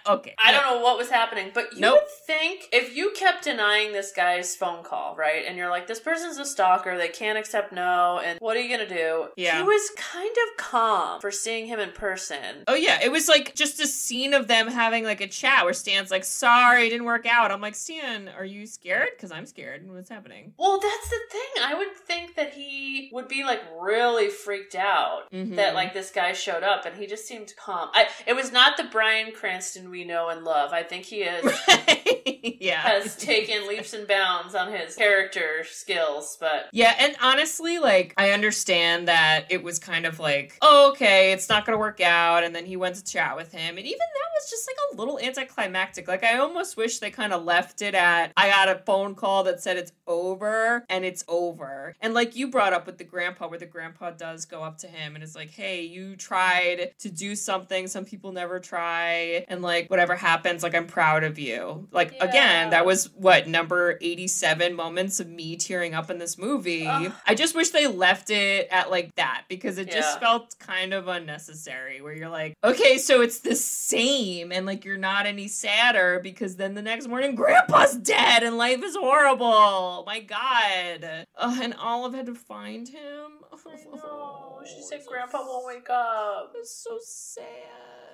Okay. I don't know what was happening, but you Nope. would think if you kept denying this guy's phone call, right? And you're like, this person's a stalker, they can't accept no, and what are you gonna do? Yeah. He was kind of calm for seeing him in person. Oh yeah, it was like just a scene of them having like a chat where Stan's like, "Sorry, it didn't work out." I'm like, "Stan, are you scared? Because I'm scared. What's happening?" Well, that's the thing. I would think that he would be like really freaked out Mhm. that like this guy showed up, and he just seemed calm. I it was not the Bryan Cranston we know and love. I think he is yeah. has taken leaps and bounds on his character skills, but Yeah, and honestly, like, I understand that it was kind of like, oh, okay, it's not gonna work out, and then he went to chat with him, and even that was just like a little anticlimactic. Like, I almost wish they kind of left it at, I got a phone call that said it's over, and it's over. And like you brought up with the grandpa, where the grandpa does go up to him and is like, hey, you tried to do something some people never try, and like, whatever happens, like, I'm proud of you. Like, Yeah. again, that was what, number 87 moments of me tearing up in this movie. Ugh. I just wish they left it at like that because it Yeah. just felt kind of unnecessary where you're like, okay, so it's the same and like you're not any sadder because then the next morning grandpa's dead and life is horrible. My god. Ugh, and Olive had to find him. I know. She said Grandpa won't wake up. It's so sad.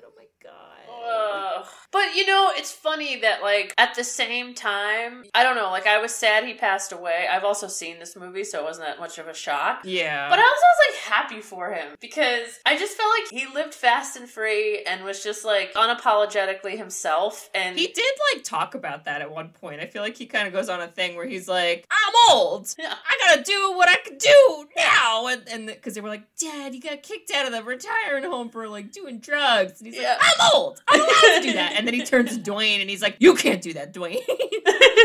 Oh my god. Ugh. But you know, it's funny that like at the same time, I don't know, like I was sad he passed away. I've also seen this movie, so it wasn't that much of a shock. Yeah. But I also was like happy for him because I just felt like he lived fast and free and was just like unapologetically himself. And He did like talk about that at one point. I feel like he kind of goes on a thing where he's like, "I'm old. Yeah. I gotta do what I can do now." And and because they were like, "Dad, you got kicked out of the retirement home for like doing drugs," and he's Yeah. like, "I'm old. I'm allowed to do that." And then he turns to Dwayne and he's like, "You can't do that, Dwayne.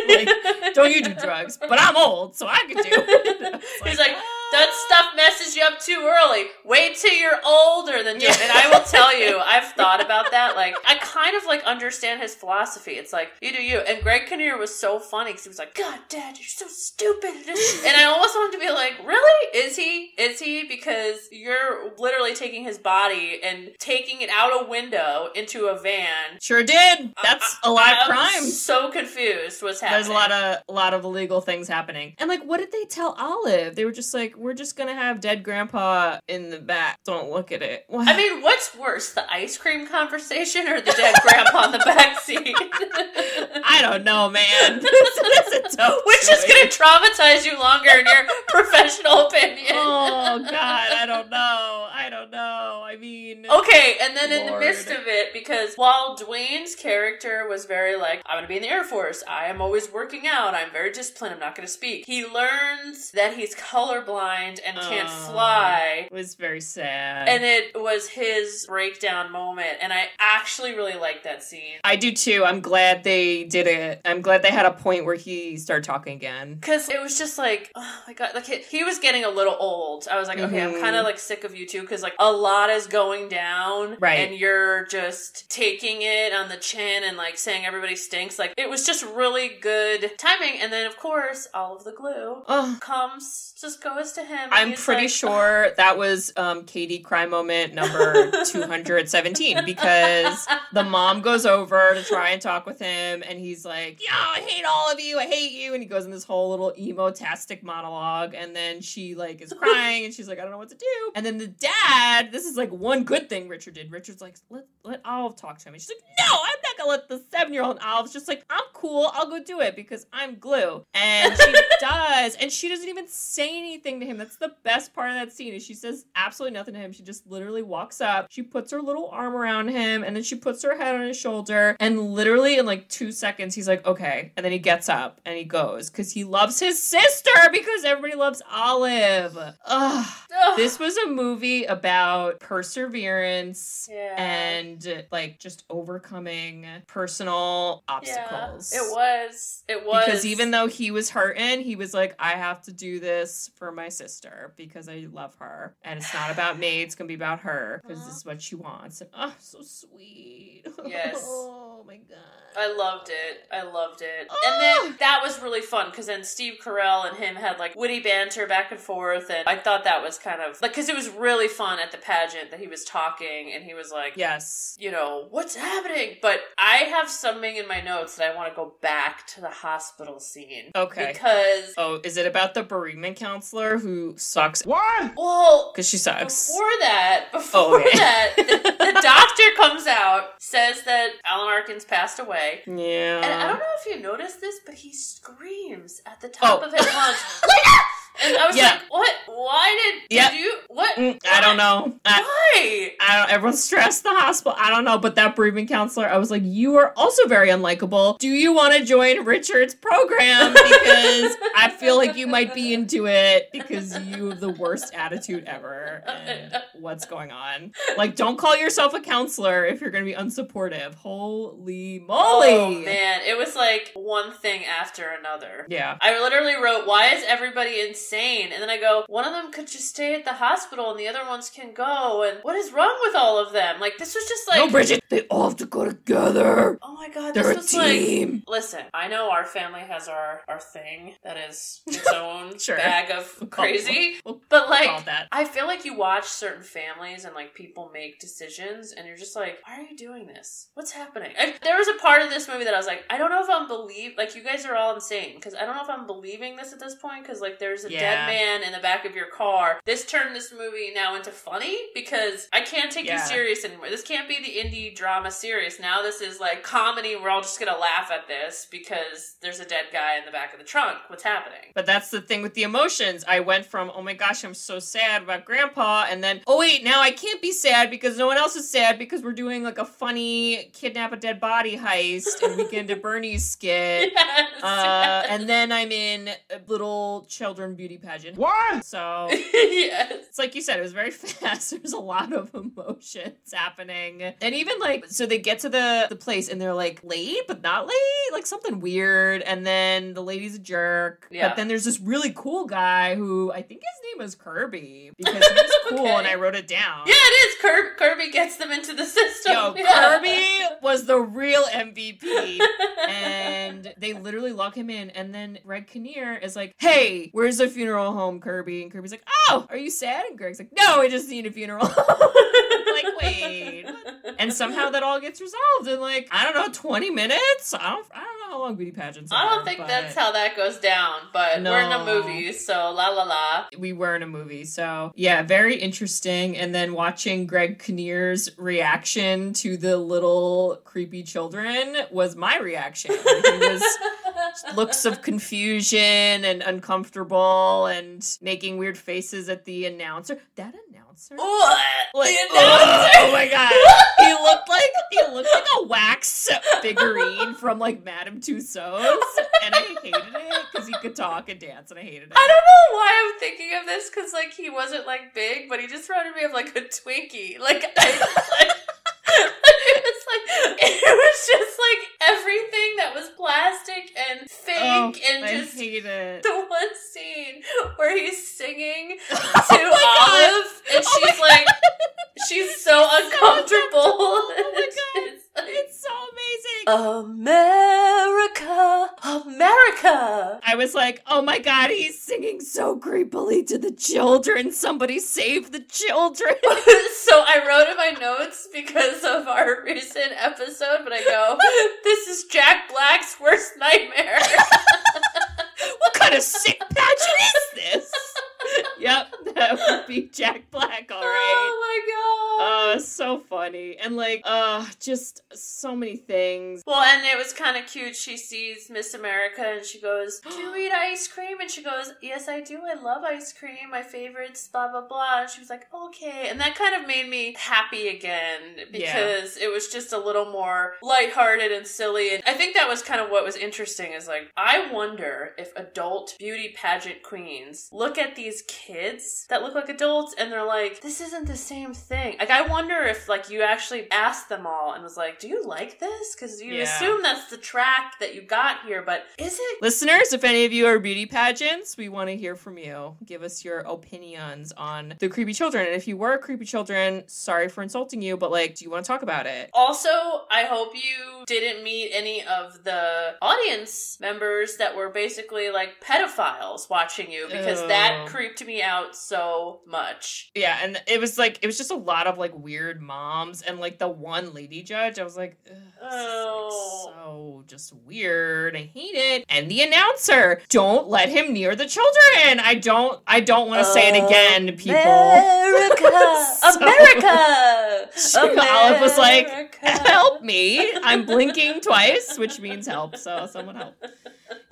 like, don't you do drugs? But I'm old, so I could do." it." He's like, "Ah." That stuff messes you up too early. Wait till you're older than do. And I will tell you, I've thought about that. Like, I kind of like understand his philosophy. It's like, you do you. And Greg Kinnear was so funny because he was like, God, Dad, you're so stupid. And I almost wanted to be like, really? Is he? Is he? Because you're literally taking his body and taking it out a window into a van. Sure did. That's a lot of I'm crimes. so confused what's happening. There's a lot of a lot of illegal things happening. And like what did they tell Olive? They were just like, we're just gonna have dead grandpa in the back. Don't look at it. What? I mean, what's worse, the ice cream conversation or the dead grandpa in the back seat? I don't know, man. this a Which is going to traumatize you longer in your professional opinion. Oh god, I don't know. I don't know. I mean Okay, and then in the midst of it, because while Dwayne's character was very like, I'm gonna be in the Air Force, I am always working out, I'm very disciplined, I'm not gonna speak, he learns that he's colorblind and can't fly. it was very sad. And it was his breakdown moment, and I actually really liked that scene. I do too. I'm glad they did it. I'm glad they had a point where he started talking again. Because it was just like, oh my god, like he, he was getting a little old. I was like, okay, I'm Mhm. kind of like sick of you too, because like a lot is going down, Right. And you're just taking it on the chin and like saying everybody stinks. Like it was just really good timing. And then of course, all of the glue Oh, comes just goes to him. I'm pretty like, sure that was um, Katie cry moment number 217 because the mom goes over to try and talk with him and he's like, Yeah, I hate all of you. I hate you. And he goes in this whole little emo-tastic monologue. And then she like is crying and she's like, I don't know what to do. And then the dad, this is like one good thing Richard did. Richard's like, let, let Olive talk to him. And she's like, No, I'm let the seven-year-old Olive's just like, I'm cool, I'll go do it because I'm glue. And she does. And she doesn't even say anything to him. That's the best part of that scene is she says absolutely nothing to him. She just literally walks up, she puts her little arm around him, and then she puts her head on his shoulder. And literally in like two seconds, he's like, okay. And then he gets up and he goes because he loves his sister because everybody loves Olive. Ugh. Ugh. This was a movie about perseverance Yeah. and like just overcoming personal yeah, obstacles. it was. It was Because even though he was hurting, he was like, I have to do this for my sister because I love her. And it's not about me, it's going to be about her because this is what she wants. And oh, so sweet. Yes. oh my God. I loved it. I loved it. Ah! And then that was really fun because then Steve Carell and him had like witty banter back and forth. And I thought that was kind of like, because it was really fun at the pageant that he was talking and he was like, Yes. you know, what's happening? But I have something in my notes that I want to go back to the hospital scene. Okay. Because, Oh, is it about the bereavement counselor who sucks? What? Well, Because she sucks. Before that, before Oh, okay. that, the, the doctor comes out, says that Alan Arkins passed away, Yeah. And I don't know if you noticed this, but he screams at the oh. top Oh. of his lungs. Ah! And I was Yeah. like, "What? Why did, did Yeah. you? What? Mm, I don't know. I, Why? I don't. Everyone's stressed the hospital. I don't know, but that bereavement counselor, I was like, you are also very unlikable. Do you want to join Richard's program? Because I feel like you might be into it because you have the worst attitude ever. And what's going on? Like, don't call yourself a counselor if you're going to be unsupportive. Holy moly! Oh man, it was like one thing after another. Yeah. I literally wrote, "Why is everybody insane?" And then I go, "One of them could just stay at the hospital, and the other ones can go." And what is wrong with all of them? Like this was just like, no, Bridget, they all have to go together. oh my god, They're a this was like. team. Listen, I know our family has our our thing that is its own Sure. bag of crazy, we'll but like. I feel like you watch certain families and like people make decisions, and you're just like, why are you doing this? What's happening? I, there was a part of this movie that I was like, I don't know if I'm believe like you guys are all insane because I don't know if I'm believing this at this point because like there's a Yeah. dead man in the back of your car. This turned this movie now into funny because I can't take Yeah. you serious anymore. This can't be the indie drama serious. Now this is like comedy. We're all just gonna laugh at this because there's a dead guy in the back of the trunk. What's happening? But that's the thing with the emotions. I went from, oh my gosh, I'm so sad about grandpa, and then, oh wait, now I can't be sad because no one else is sad because we're doing like a funny kidnap a dead body heist and weekend at Bernie's skit. Yes, Uh, yes. and then I'm in little children beauty pageant. What? So yes. it's like you said, it was very fast. There's a lot of emotions happening. And even like, so they get to the, the place and they're like late, but not late, like something weird. And then the lady's a jerk. Yeah. But then there's this really cool guy who I think his name was Kirby because he was cool Okay. and I wrote it down. Yeah, it is. Kirby, Kirby gets them into the system. Yo, Yeah. Kirby was the real MVP. and they literally lock him in. And then Greg Kinnear is like, "Hey, where's the funeral home, Kirby?" And Kirby's like, "Oh, are you sad?" And Greg's like, "No, I just need a funeral." like, wait. what? And somehow that all gets resolved in like I don't know, twenty minutes. I don't, I don't know how long beauty pageants. are, I don't think but that's how that goes down, but we're in a movie, so la la la. we were in a movie. So yeah, very interesting. And then watching Greg Kinnear's reaction to the little creepy children was my reaction. He was looks of confusion and uncomfortable and making weird faces at the announcer. That announcer? What? Like, The oh, announcer? oh my god. He looked like he looked like a wax figurine from like Madame Tussauds. And I hated it because he could talk and dance and I hated it. I don't know why I'm thinking of this because like he wasn't like big, but he just reminded me of like a Twinkie. Like, I, like it was like it was just like everything that was plastic and fake Oh, and I just hate it. the one scene where he's singing to Oh my God. Olive and Oh she's like she's so uncomfortable. Oh my God. It's like, It's so amazing. America, America. I was like, oh my god, he's singing so creepily to the children. Somebody save the children. so I wrote in my notes because of our recent episode, but I go, this is Jack Black's worst nightmare. what kind of sick pageant is this? yep, that would be Jack Black, all right. Oh my god. Oh, it's so funny. And like, uh, just so many things. well, and it was kind of cute. She sees Miss America and she goes, Do you eat ice cream? And she goes, Yes, I do. I love ice cream. My favorite's blah, blah, blah. And she was like, Okay. And that kind of made me happy again because it was just a little more lighthearted and silly. And I think that was kind of what was interesting is like, I wonder if adult beauty pageant queens look at these kids that look like adults and they're like, This isn't the same thing. Like, I wonder if like you actually asked them all and was like, Do you like this? Because you Yeah. assume that's the track that you got here, but is it? Listeners, if any of you are beauty pageants, we want to hear from you. Give us your opinions on the creepy children. And if you were creepy children, sorry for insulting you, but like, do you want to talk about it? Also, I hope you didn't meet any of the audience members that were basically like pedophiles watching you because that Oh. creeped me out so much. Yeah, and it was like it was just a lot of like weird moms and like the one lady judge. I was like, this like, Oh. so just weird. I hate it. And the announcer, don't let him near the children. I don't. I don't want to say it again, people. America, So- America, Olive was like, Help me! I'm blinking twice, which means help. So someone help.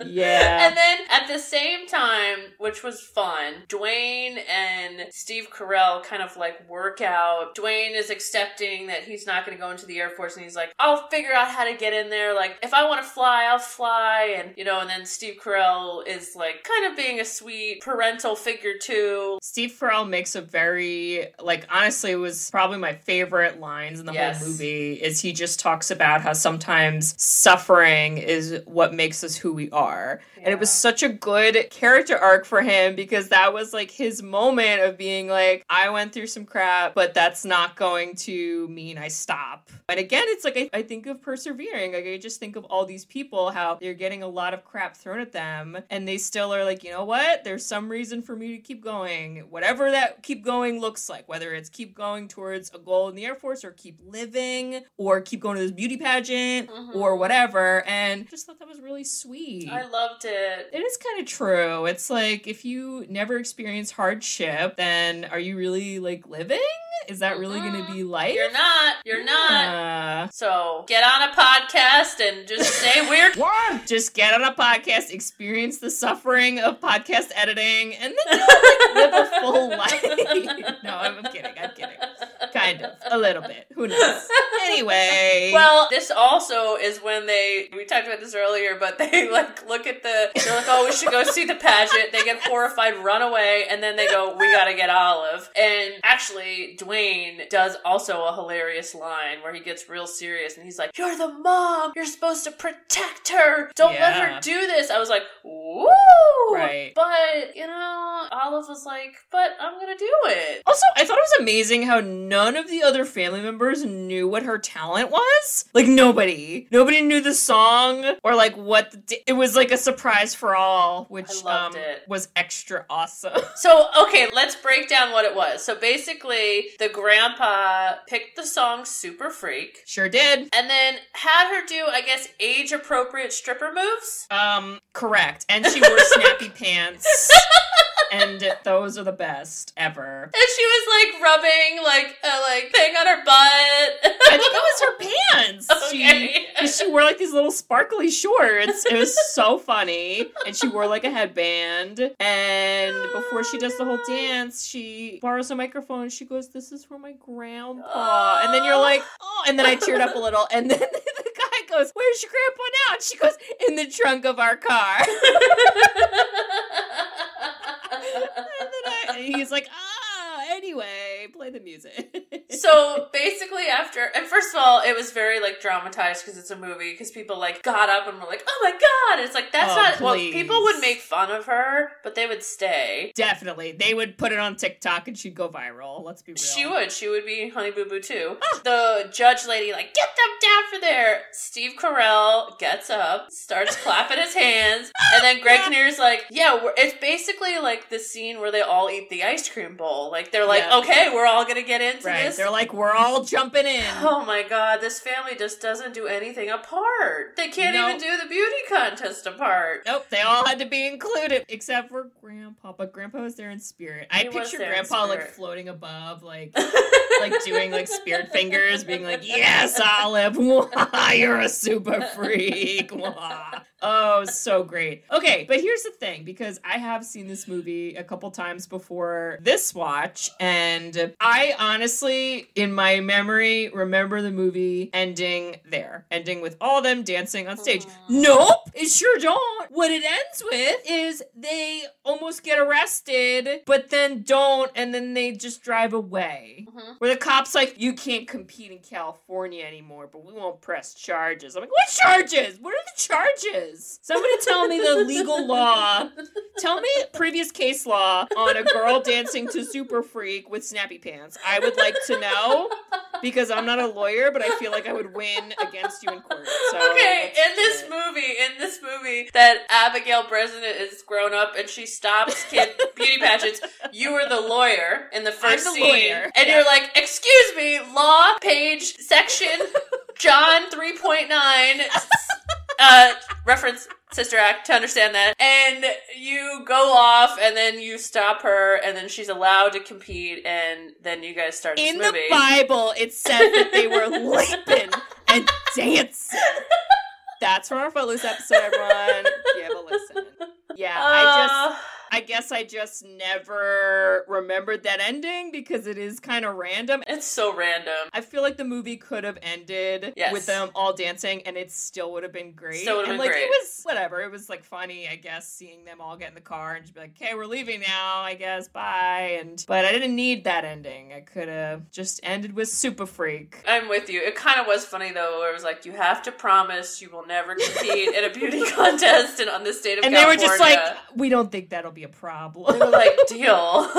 Yeah. And then at the same time, which was fun, Dwayne and Steve Carell kind of like work out. Dwayne is accepting that he's not going to go into the Air Force and he's like, I'll figure out how to get in there. Like, if I want to fly, I'll fly. And, you know, and then Steve Carell is like kind of being a sweet parental figure too. Steve Carell makes a very like honestly it was probably my favorite lines in the Yes. whole movie is he just talks about how sometimes suffering is what makes us who we are. And it was such a good character arc for him because that was like his moment of being like I went through some crap but that's not going to mean I stop. And again it's like I, I think of persevering. Like I just think of all these people how they're getting a lot of crap thrown at them and they still are like, you know what? There's some reason for me to keep going. Whatever that keep going looks like, whether it's keep going towards a goal in the Air Force or keep living or keep going to this beauty pageant Mhm. or whatever. And I just thought that was really sweet. I loved it. It is kind of true. It's like if you never experience hardship, then are you really like living? Is that really going to mm-hmm. be life? You're not. You're not. So get on a podcast and just say weird. What? Just get on a podcast, experience the suffering of podcast editing, and then you'll like, live a full life. no, I'm, I'm kidding. I'm kidding. Kind of. A little bit. Who knows? Anyway. Well, this also is when they we talked about this earlier, but they like look at the they're like, oh, we should go see the pageant. They get horrified, run away, and then they go, we gotta get Olive. And actually, Dwayne does also a hilarious line where he gets real serious and he's like, "You're the mom. You're supposed to protect her. Don't let her do this." I was like, "Woo!" Right. But you know, Olive was like, "But I'm gonna do it." Also, I thought it was amazing how none of the other family members knew what her talent was. Like nobody, nobody knew the song or like what the it was like a surprise for all, which um, was extra awesome. So, okay, let's break down what it was. So, basically, the grandpa picked the song Super Freak sure did. and then had her do, I guess, age appropriate stripper moves. Um, correct. And she wore snappy pants. And those are the best ever. And she was like rubbing like a like thing on her butt. I think it was her pants. Okay. She, she wore like these little sparkly shorts. It was so funny. And she wore like a headband. And before she does the whole dance, she borrows a microphone. She goes, This is for my grandpa. And then you're like, Oh. And then I teared up a little. And then the guy goes, Where's your grandpa now? And she goes, In the trunk of our car. And then I, and he's like, Ah, anyway, play the music. so basically after and first of all it was very like dramatized because it's a movie because people like got up and were like oh my god it's like that's Oh, not well people would make fun of her but they would stay Definitely. They would put it on TikTok and she'd go viral. Let's be real. She would. She would be Honey Boo Boo too. Ah. The judge lady, like, get them down for there. Steve Carell gets up, starts clapping his hands, and then Greg Yeah. Kinnear's like, yeah, we're, it's basically like the scene where they all eat the ice cream bowl. Like, they're like, Yeah. okay, we're all gonna get into Right. this. They're like, we're all jumping in. Oh my god, this family just doesn't do anything apart. They can't No. even do the beauty contest apart. Nope, they all had to be included except for Grandpa. But Grandpa was there in spirit. I He was picture Grandpa like floating above, like like doing like spirit fingers, being like, "Yes, Olive, you're a super freak." Mwah." Oh, so great. Okay, but here's the thing because I have seen this movie a couple times before this watch, and I honestly, in my memory, remember the movie ending there, ending with all them dancing on stage. Nope, it sure don't. What it ends with is they almost get arrested, but then don't, and then they just drive away. Mhm. Where the cops like, you can't compete in California anymore, but we won't press charges. I'm like, what charges? What are the charges? Somebody tell me the legal law. Tell me previous case law on a girl dancing to Super Freak with snappy pants. I would like to know because I'm not a lawyer, but I feel like I would win against you in court. So okay, in this it. movie, in this movie, that Abigail Breslin is grown up and she stops kid beauty pageants. You were the lawyer in the first the scene, lawyer, and yeah. you're like, "Excuse me, law page section John three point nine, uh, reference." Sister Act to understand that, and you go off, and then you stop her, and then she's allowed to compete, and then you guys start this in the. Bible, it said that they were leaping and dancing. That's from our Footloose episode, everyone. Give a listen. Yeah, I just, Uh, I guess I just never remembered that ending because it is kind of random. it's so random. I feel like the movie could have ended Yes. with them all dancing, and it still would have been great. Still would've and been like great. it was whatever. It was like funny, I guess, seeing them all get in the car and just be like, "Okay, we're leaving now. I guess bye." And but I didn't need that ending. I could have just ended with Super Freak. I'm with you. It kind of was funny though, where it was like, you have to promise you will never compete in a beauty contest and on the state of And they were just like, "We don't think that'll be be a problem. They were like, deal.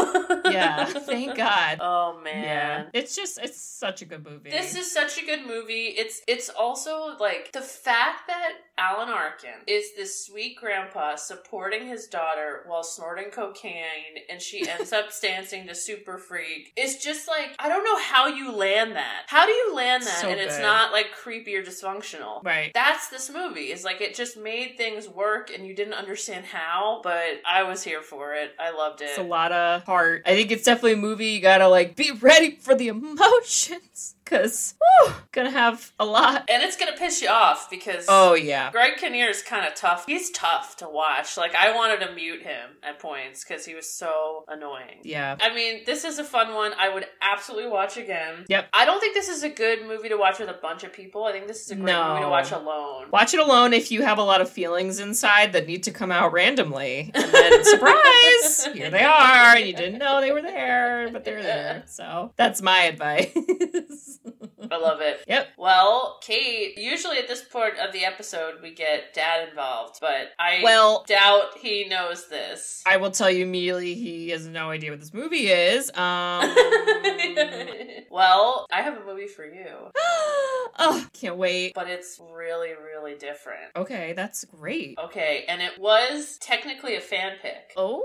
yeah, thank God. Oh man. Yeah, it's just it's such a good movie. This is such a good movie. It's it's also like the fact that Alan Arkin is this sweet grandpa supporting his daughter while snorting cocaine and she ends up dancing to Super Freak is just like I don't know how you land that. How do you land that So and it's not like creepy or dysfunctional? right. That's this movie. Is like it just made things work and you didn't understand how, but I was here for it. I loved it. It's a lot of heart. I think it's definitely a movie you gotta like be ready for the emotions, cause whew, gonna have a lot. and it's gonna piss you off because Oh yeah. Greg Kinnear is kind of tough. He's tough to watch. Like I wanted to mute him at points because he was so annoying. Yeah. I mean, this is a fun one. I would absolutely watch again. Yep. I don't think this is a good movie to watch with a bunch of people. I think this is a great No. movie to watch alone. Watch it alone if you have a lot of feelings inside that need to come out randomly. And then surprise! Here they are. You didn't know they were there, but they're there. So that's my advice. I love it. Yep. Well, Kate, usually at this point of the episode, we get dad involved, but I Well- doubt he knows this. I will tell you immediately he has no idea what this movie is. Um well, I have a movie for you, Oh, can't wait. but it's really, really different. Okay, that's great. Okay, and it was technically a fan pick. Oh.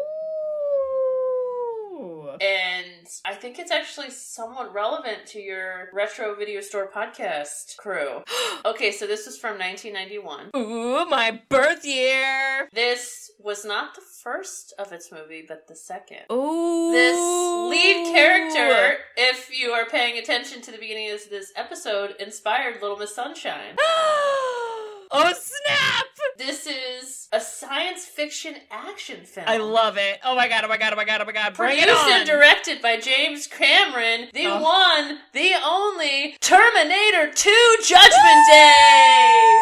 And I think it's actually somewhat relevant to your retro video store podcast crew. Okay, so this is from 1991. Ooh, my birth year. This was not the first of its movie, but the second. Ooh. This lead character, if you are paying attention to the beginning of this episode, inspired Little Miss Sunshine. oh snap! This is a science fiction action film. I love it. Oh my god! Oh my god! Oh my god! Oh my god! Bring it Produced and directed by James Cameron, the Oh. one, the only Terminator 2 Judgment Day!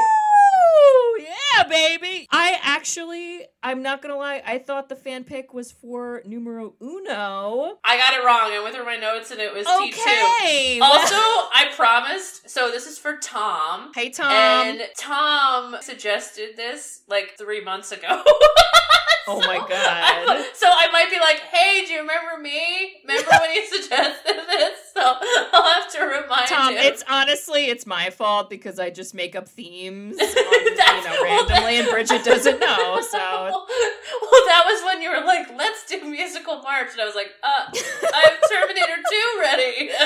Yeah, baby. I actually, I'm not gonna lie. I thought the fan pick was for numero uno. I got it wrong. I went through my notes and it was T2. Okay. Also, I promised, so this is for Tom. hey Tom. and Tom suggested this like three months ago. oh my god. I, so I might be like, "Hey, do you remember me? Remember when you suggested this?" So I'll have to remind Tom, you. it's honestly it's my fault because I just make up themes, on, you know, randomly, and Bridget doesn't know. So well, that was when you were like, "Let's do musical March," and I was like, "Uh, I have Terminator Two ready."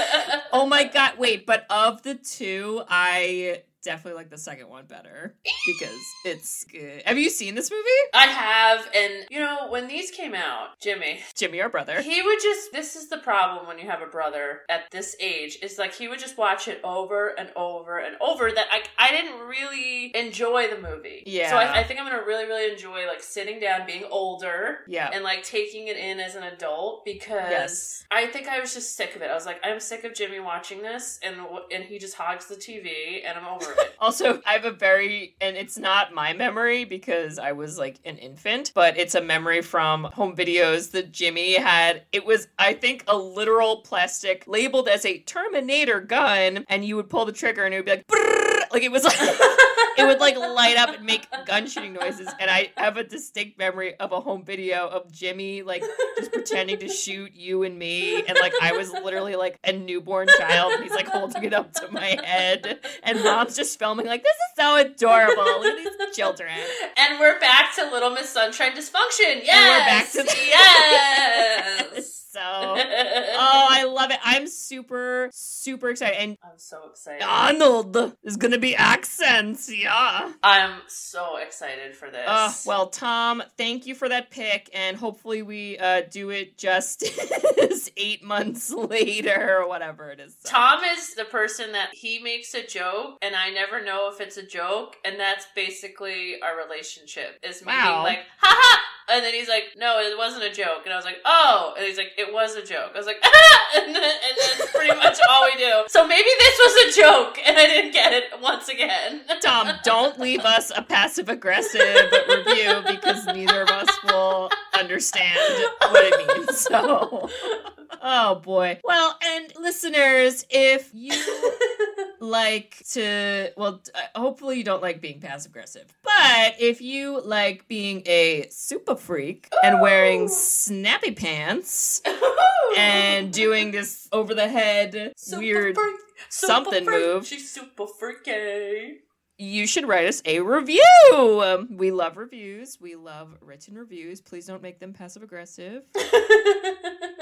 Oh my god, wait, but of the two, I definitely like the second one better because it's good. Have you seen this movie? I have, and you know, when these came out, Jimmy, Jimmy, our brother. He would just this is the problem when you have a brother at this age is like he would just watch it over and over and over that I I didn't really enjoy the movie. Yeah. So I, I think I'm gonna really, really enjoy like sitting down, being older Yeah. and like taking it in as an adult because Yes. I think I was just sick of it. I was like, I'm sick of Jimmy watching this and and he just hogs the TV and I'm over Also, I have a very, and it's not my memory because I was like an infant, but it's a memory from home videos that Jimmy had. It was, I think, a literal plastic labeled as a Terminator gun, and you would pull the trigger and it would be like, like it was like, it would like light up and make gun shooting noises. And I have a distinct memory of a home video of Jimmy like just pretending to shoot you and me, and like I was literally like a newborn child, and he's like holding it up to my head, and mom's just filming like this is so adorable. Look at these children. And we're back to Little Miss Sunshine dysfunction. Yes. And we're back to yes. So, oh, I love it. I'm super, super excited. And I'm so excited. Arnold is gonna be accents, yeah. I'm so excited for this. Uh, well, Tom, thank you for that pick, and hopefully we uh, do it just eight months later or whatever it is. So- Tom is the person that he makes a joke, and I never know if it's a joke, and that's basically our relationship. Is me Wow. being like, ha ha, and then he's like, no, it wasn't a joke, and I was like, oh, and he's like, it was a joke. I was like, ah, and, then, and that's pretty much all we do. So maybe this was a joke, and I didn't get it once again. Tom, don't leave us a passive aggressive review because neither of us will understand what it means. So, oh boy. Well, and listeners, if you like to, well, uh, hopefully you don't like being passive aggressive, but if you like being a super freak and wearing snappy pants and doing this over the head Super weird, freak, something freak. move. She's super freaky. you should write us a review. Um, we love reviews. We love written reviews. Please don't make them passive aggressive.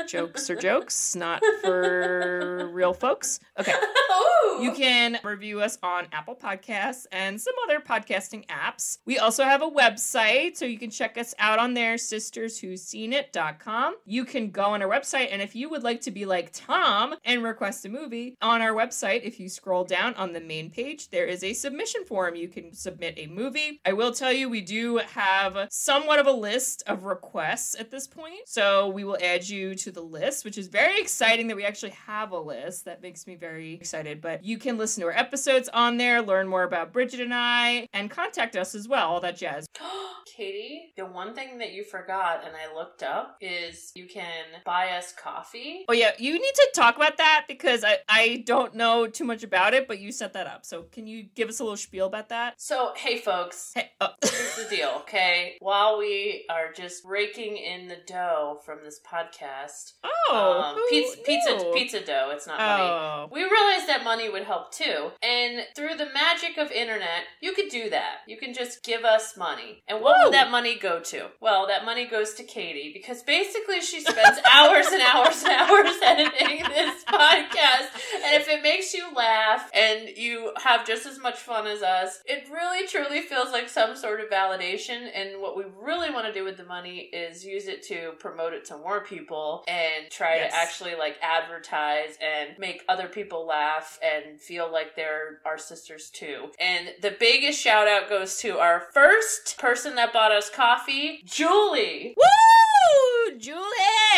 jokes are jokes, not for real folks. Okay. Ooh. You can review us on Apple Podcasts and some other podcasting apps. We also have a website, so you can check us out on there, sisterswhoseenit.com. You can go on our website, and if you would like to be like Tom and request a movie, on our website, if you scroll down on the main page, there is a submission form. You can submit a movie. I will tell you, we do have somewhat of a list of requests at this point, so we will add you to the list, which is very exciting that we actually have a list. That makes me very excited. But you can listen to our episodes on there, learn more about Bridget and I, and contact us as well, all that jazz. Katie, the one thing that you forgot and I looked up is you can buy us coffee. Oh yeah, you need to talk about that because I, I don't know too much about it, but you set that up. So can you give us a little spiel about that? So, hey folks, Hey, oh. here's the deal, okay? While we are just raking in the dough from this podcast, oh, um, who pizza, pizza, pizza dough, it's not money. Oh, We realized that money would help too. And through the magic of internet, you could do that. You can just give us money. And what Woo! would that money go to? Well, that money goes to Katie because basically she spends hours and hours and hours editing this podcast. And if it makes you laugh and you have just as much fun as us, it really truly feels like some sort of validation. And what we really want to do with the money is use it to promote it to more people and try Yes. to actually like advertise and make other people laugh and feel like they're our sisters too. And the biggest shout out goes to our first person that bought us coffee, Julie. woo, Julie.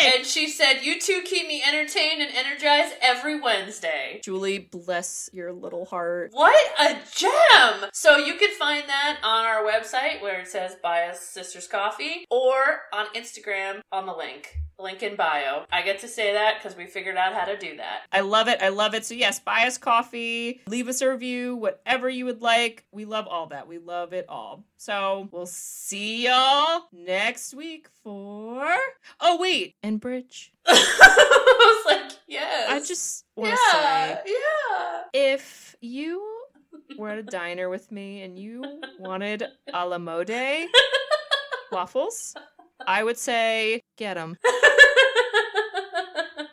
And she said, You two keep me entertained and energized every Wednesday. Julie, bless your little heart. What a gem! So you can find that on our website where it says Buy Us Sisters Coffee or on Instagram on the link. Link in bio. I get to say that because we figured out how to do that. I love it. I love it. So yes, buy us coffee, leave us a review, whatever you would like. We love all that. We love it all. So we'll see y'all next week for. Oh wait, and Bridge. I was like, yes. I just want to yeah, say, yeah. if you were at a diner with me and you wanted a la mode waffles, I would say get them.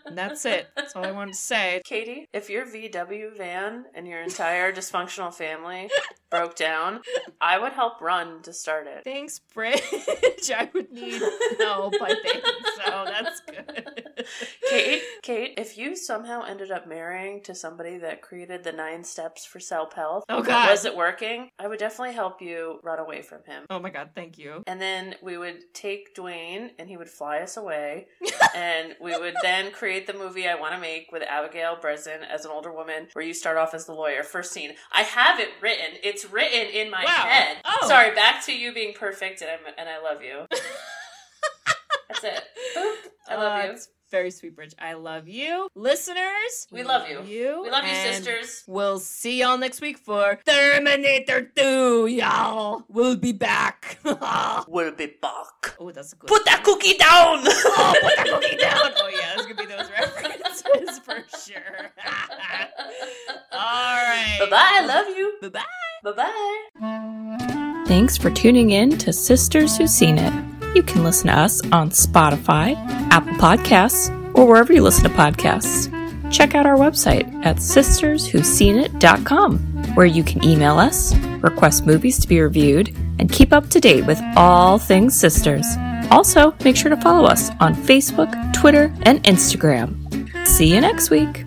And that's it. That's all I wanted to say. Katie, if your VW van and your entire dysfunctional family broke down, I would help run to start it. Thanks, Bridge. I would need help, I think. So that's good. Kate, Kate, if you somehow ended up marrying to somebody that created the nine steps for self health, Oh, God. wasn't working, I would definitely help you run away from him. Oh my god, thank you. And then we would take Dwayne and he would fly us away. and we would then create the movie I want to make with Abigail Breslin as an older woman where you start off as the lawyer. First scene. I have it written. It's written in my Wow. head. Oh. Sorry, back to you being perfect and, I'm, and I love you. That's it. Boop. I love Uh, you. it's very sweet, Bridge. I love you. Listeners, We love you. you. We love you, and sisters. We'll see y'all next week for Terminator 2, y'all. We'll be back. We'll be back. Oh, that's a good Put that cookie down! Oh, put that cookie down. Oh, yeah, there's going to be those references for sure. All right. Bye bye. I love you. Bye-bye. Bye bye. Bye. Thanks for tuning in to Sisters Who've Seen It. You can listen to us on Spotify, Apple Podcasts, or wherever you listen to podcasts. Check out our website at sisterswhoveseenit.com, where you can email us, request movies to be reviewed, and keep up to date with all things sisters. Also, make sure to follow us on Facebook, Twitter, and Instagram. See you next week.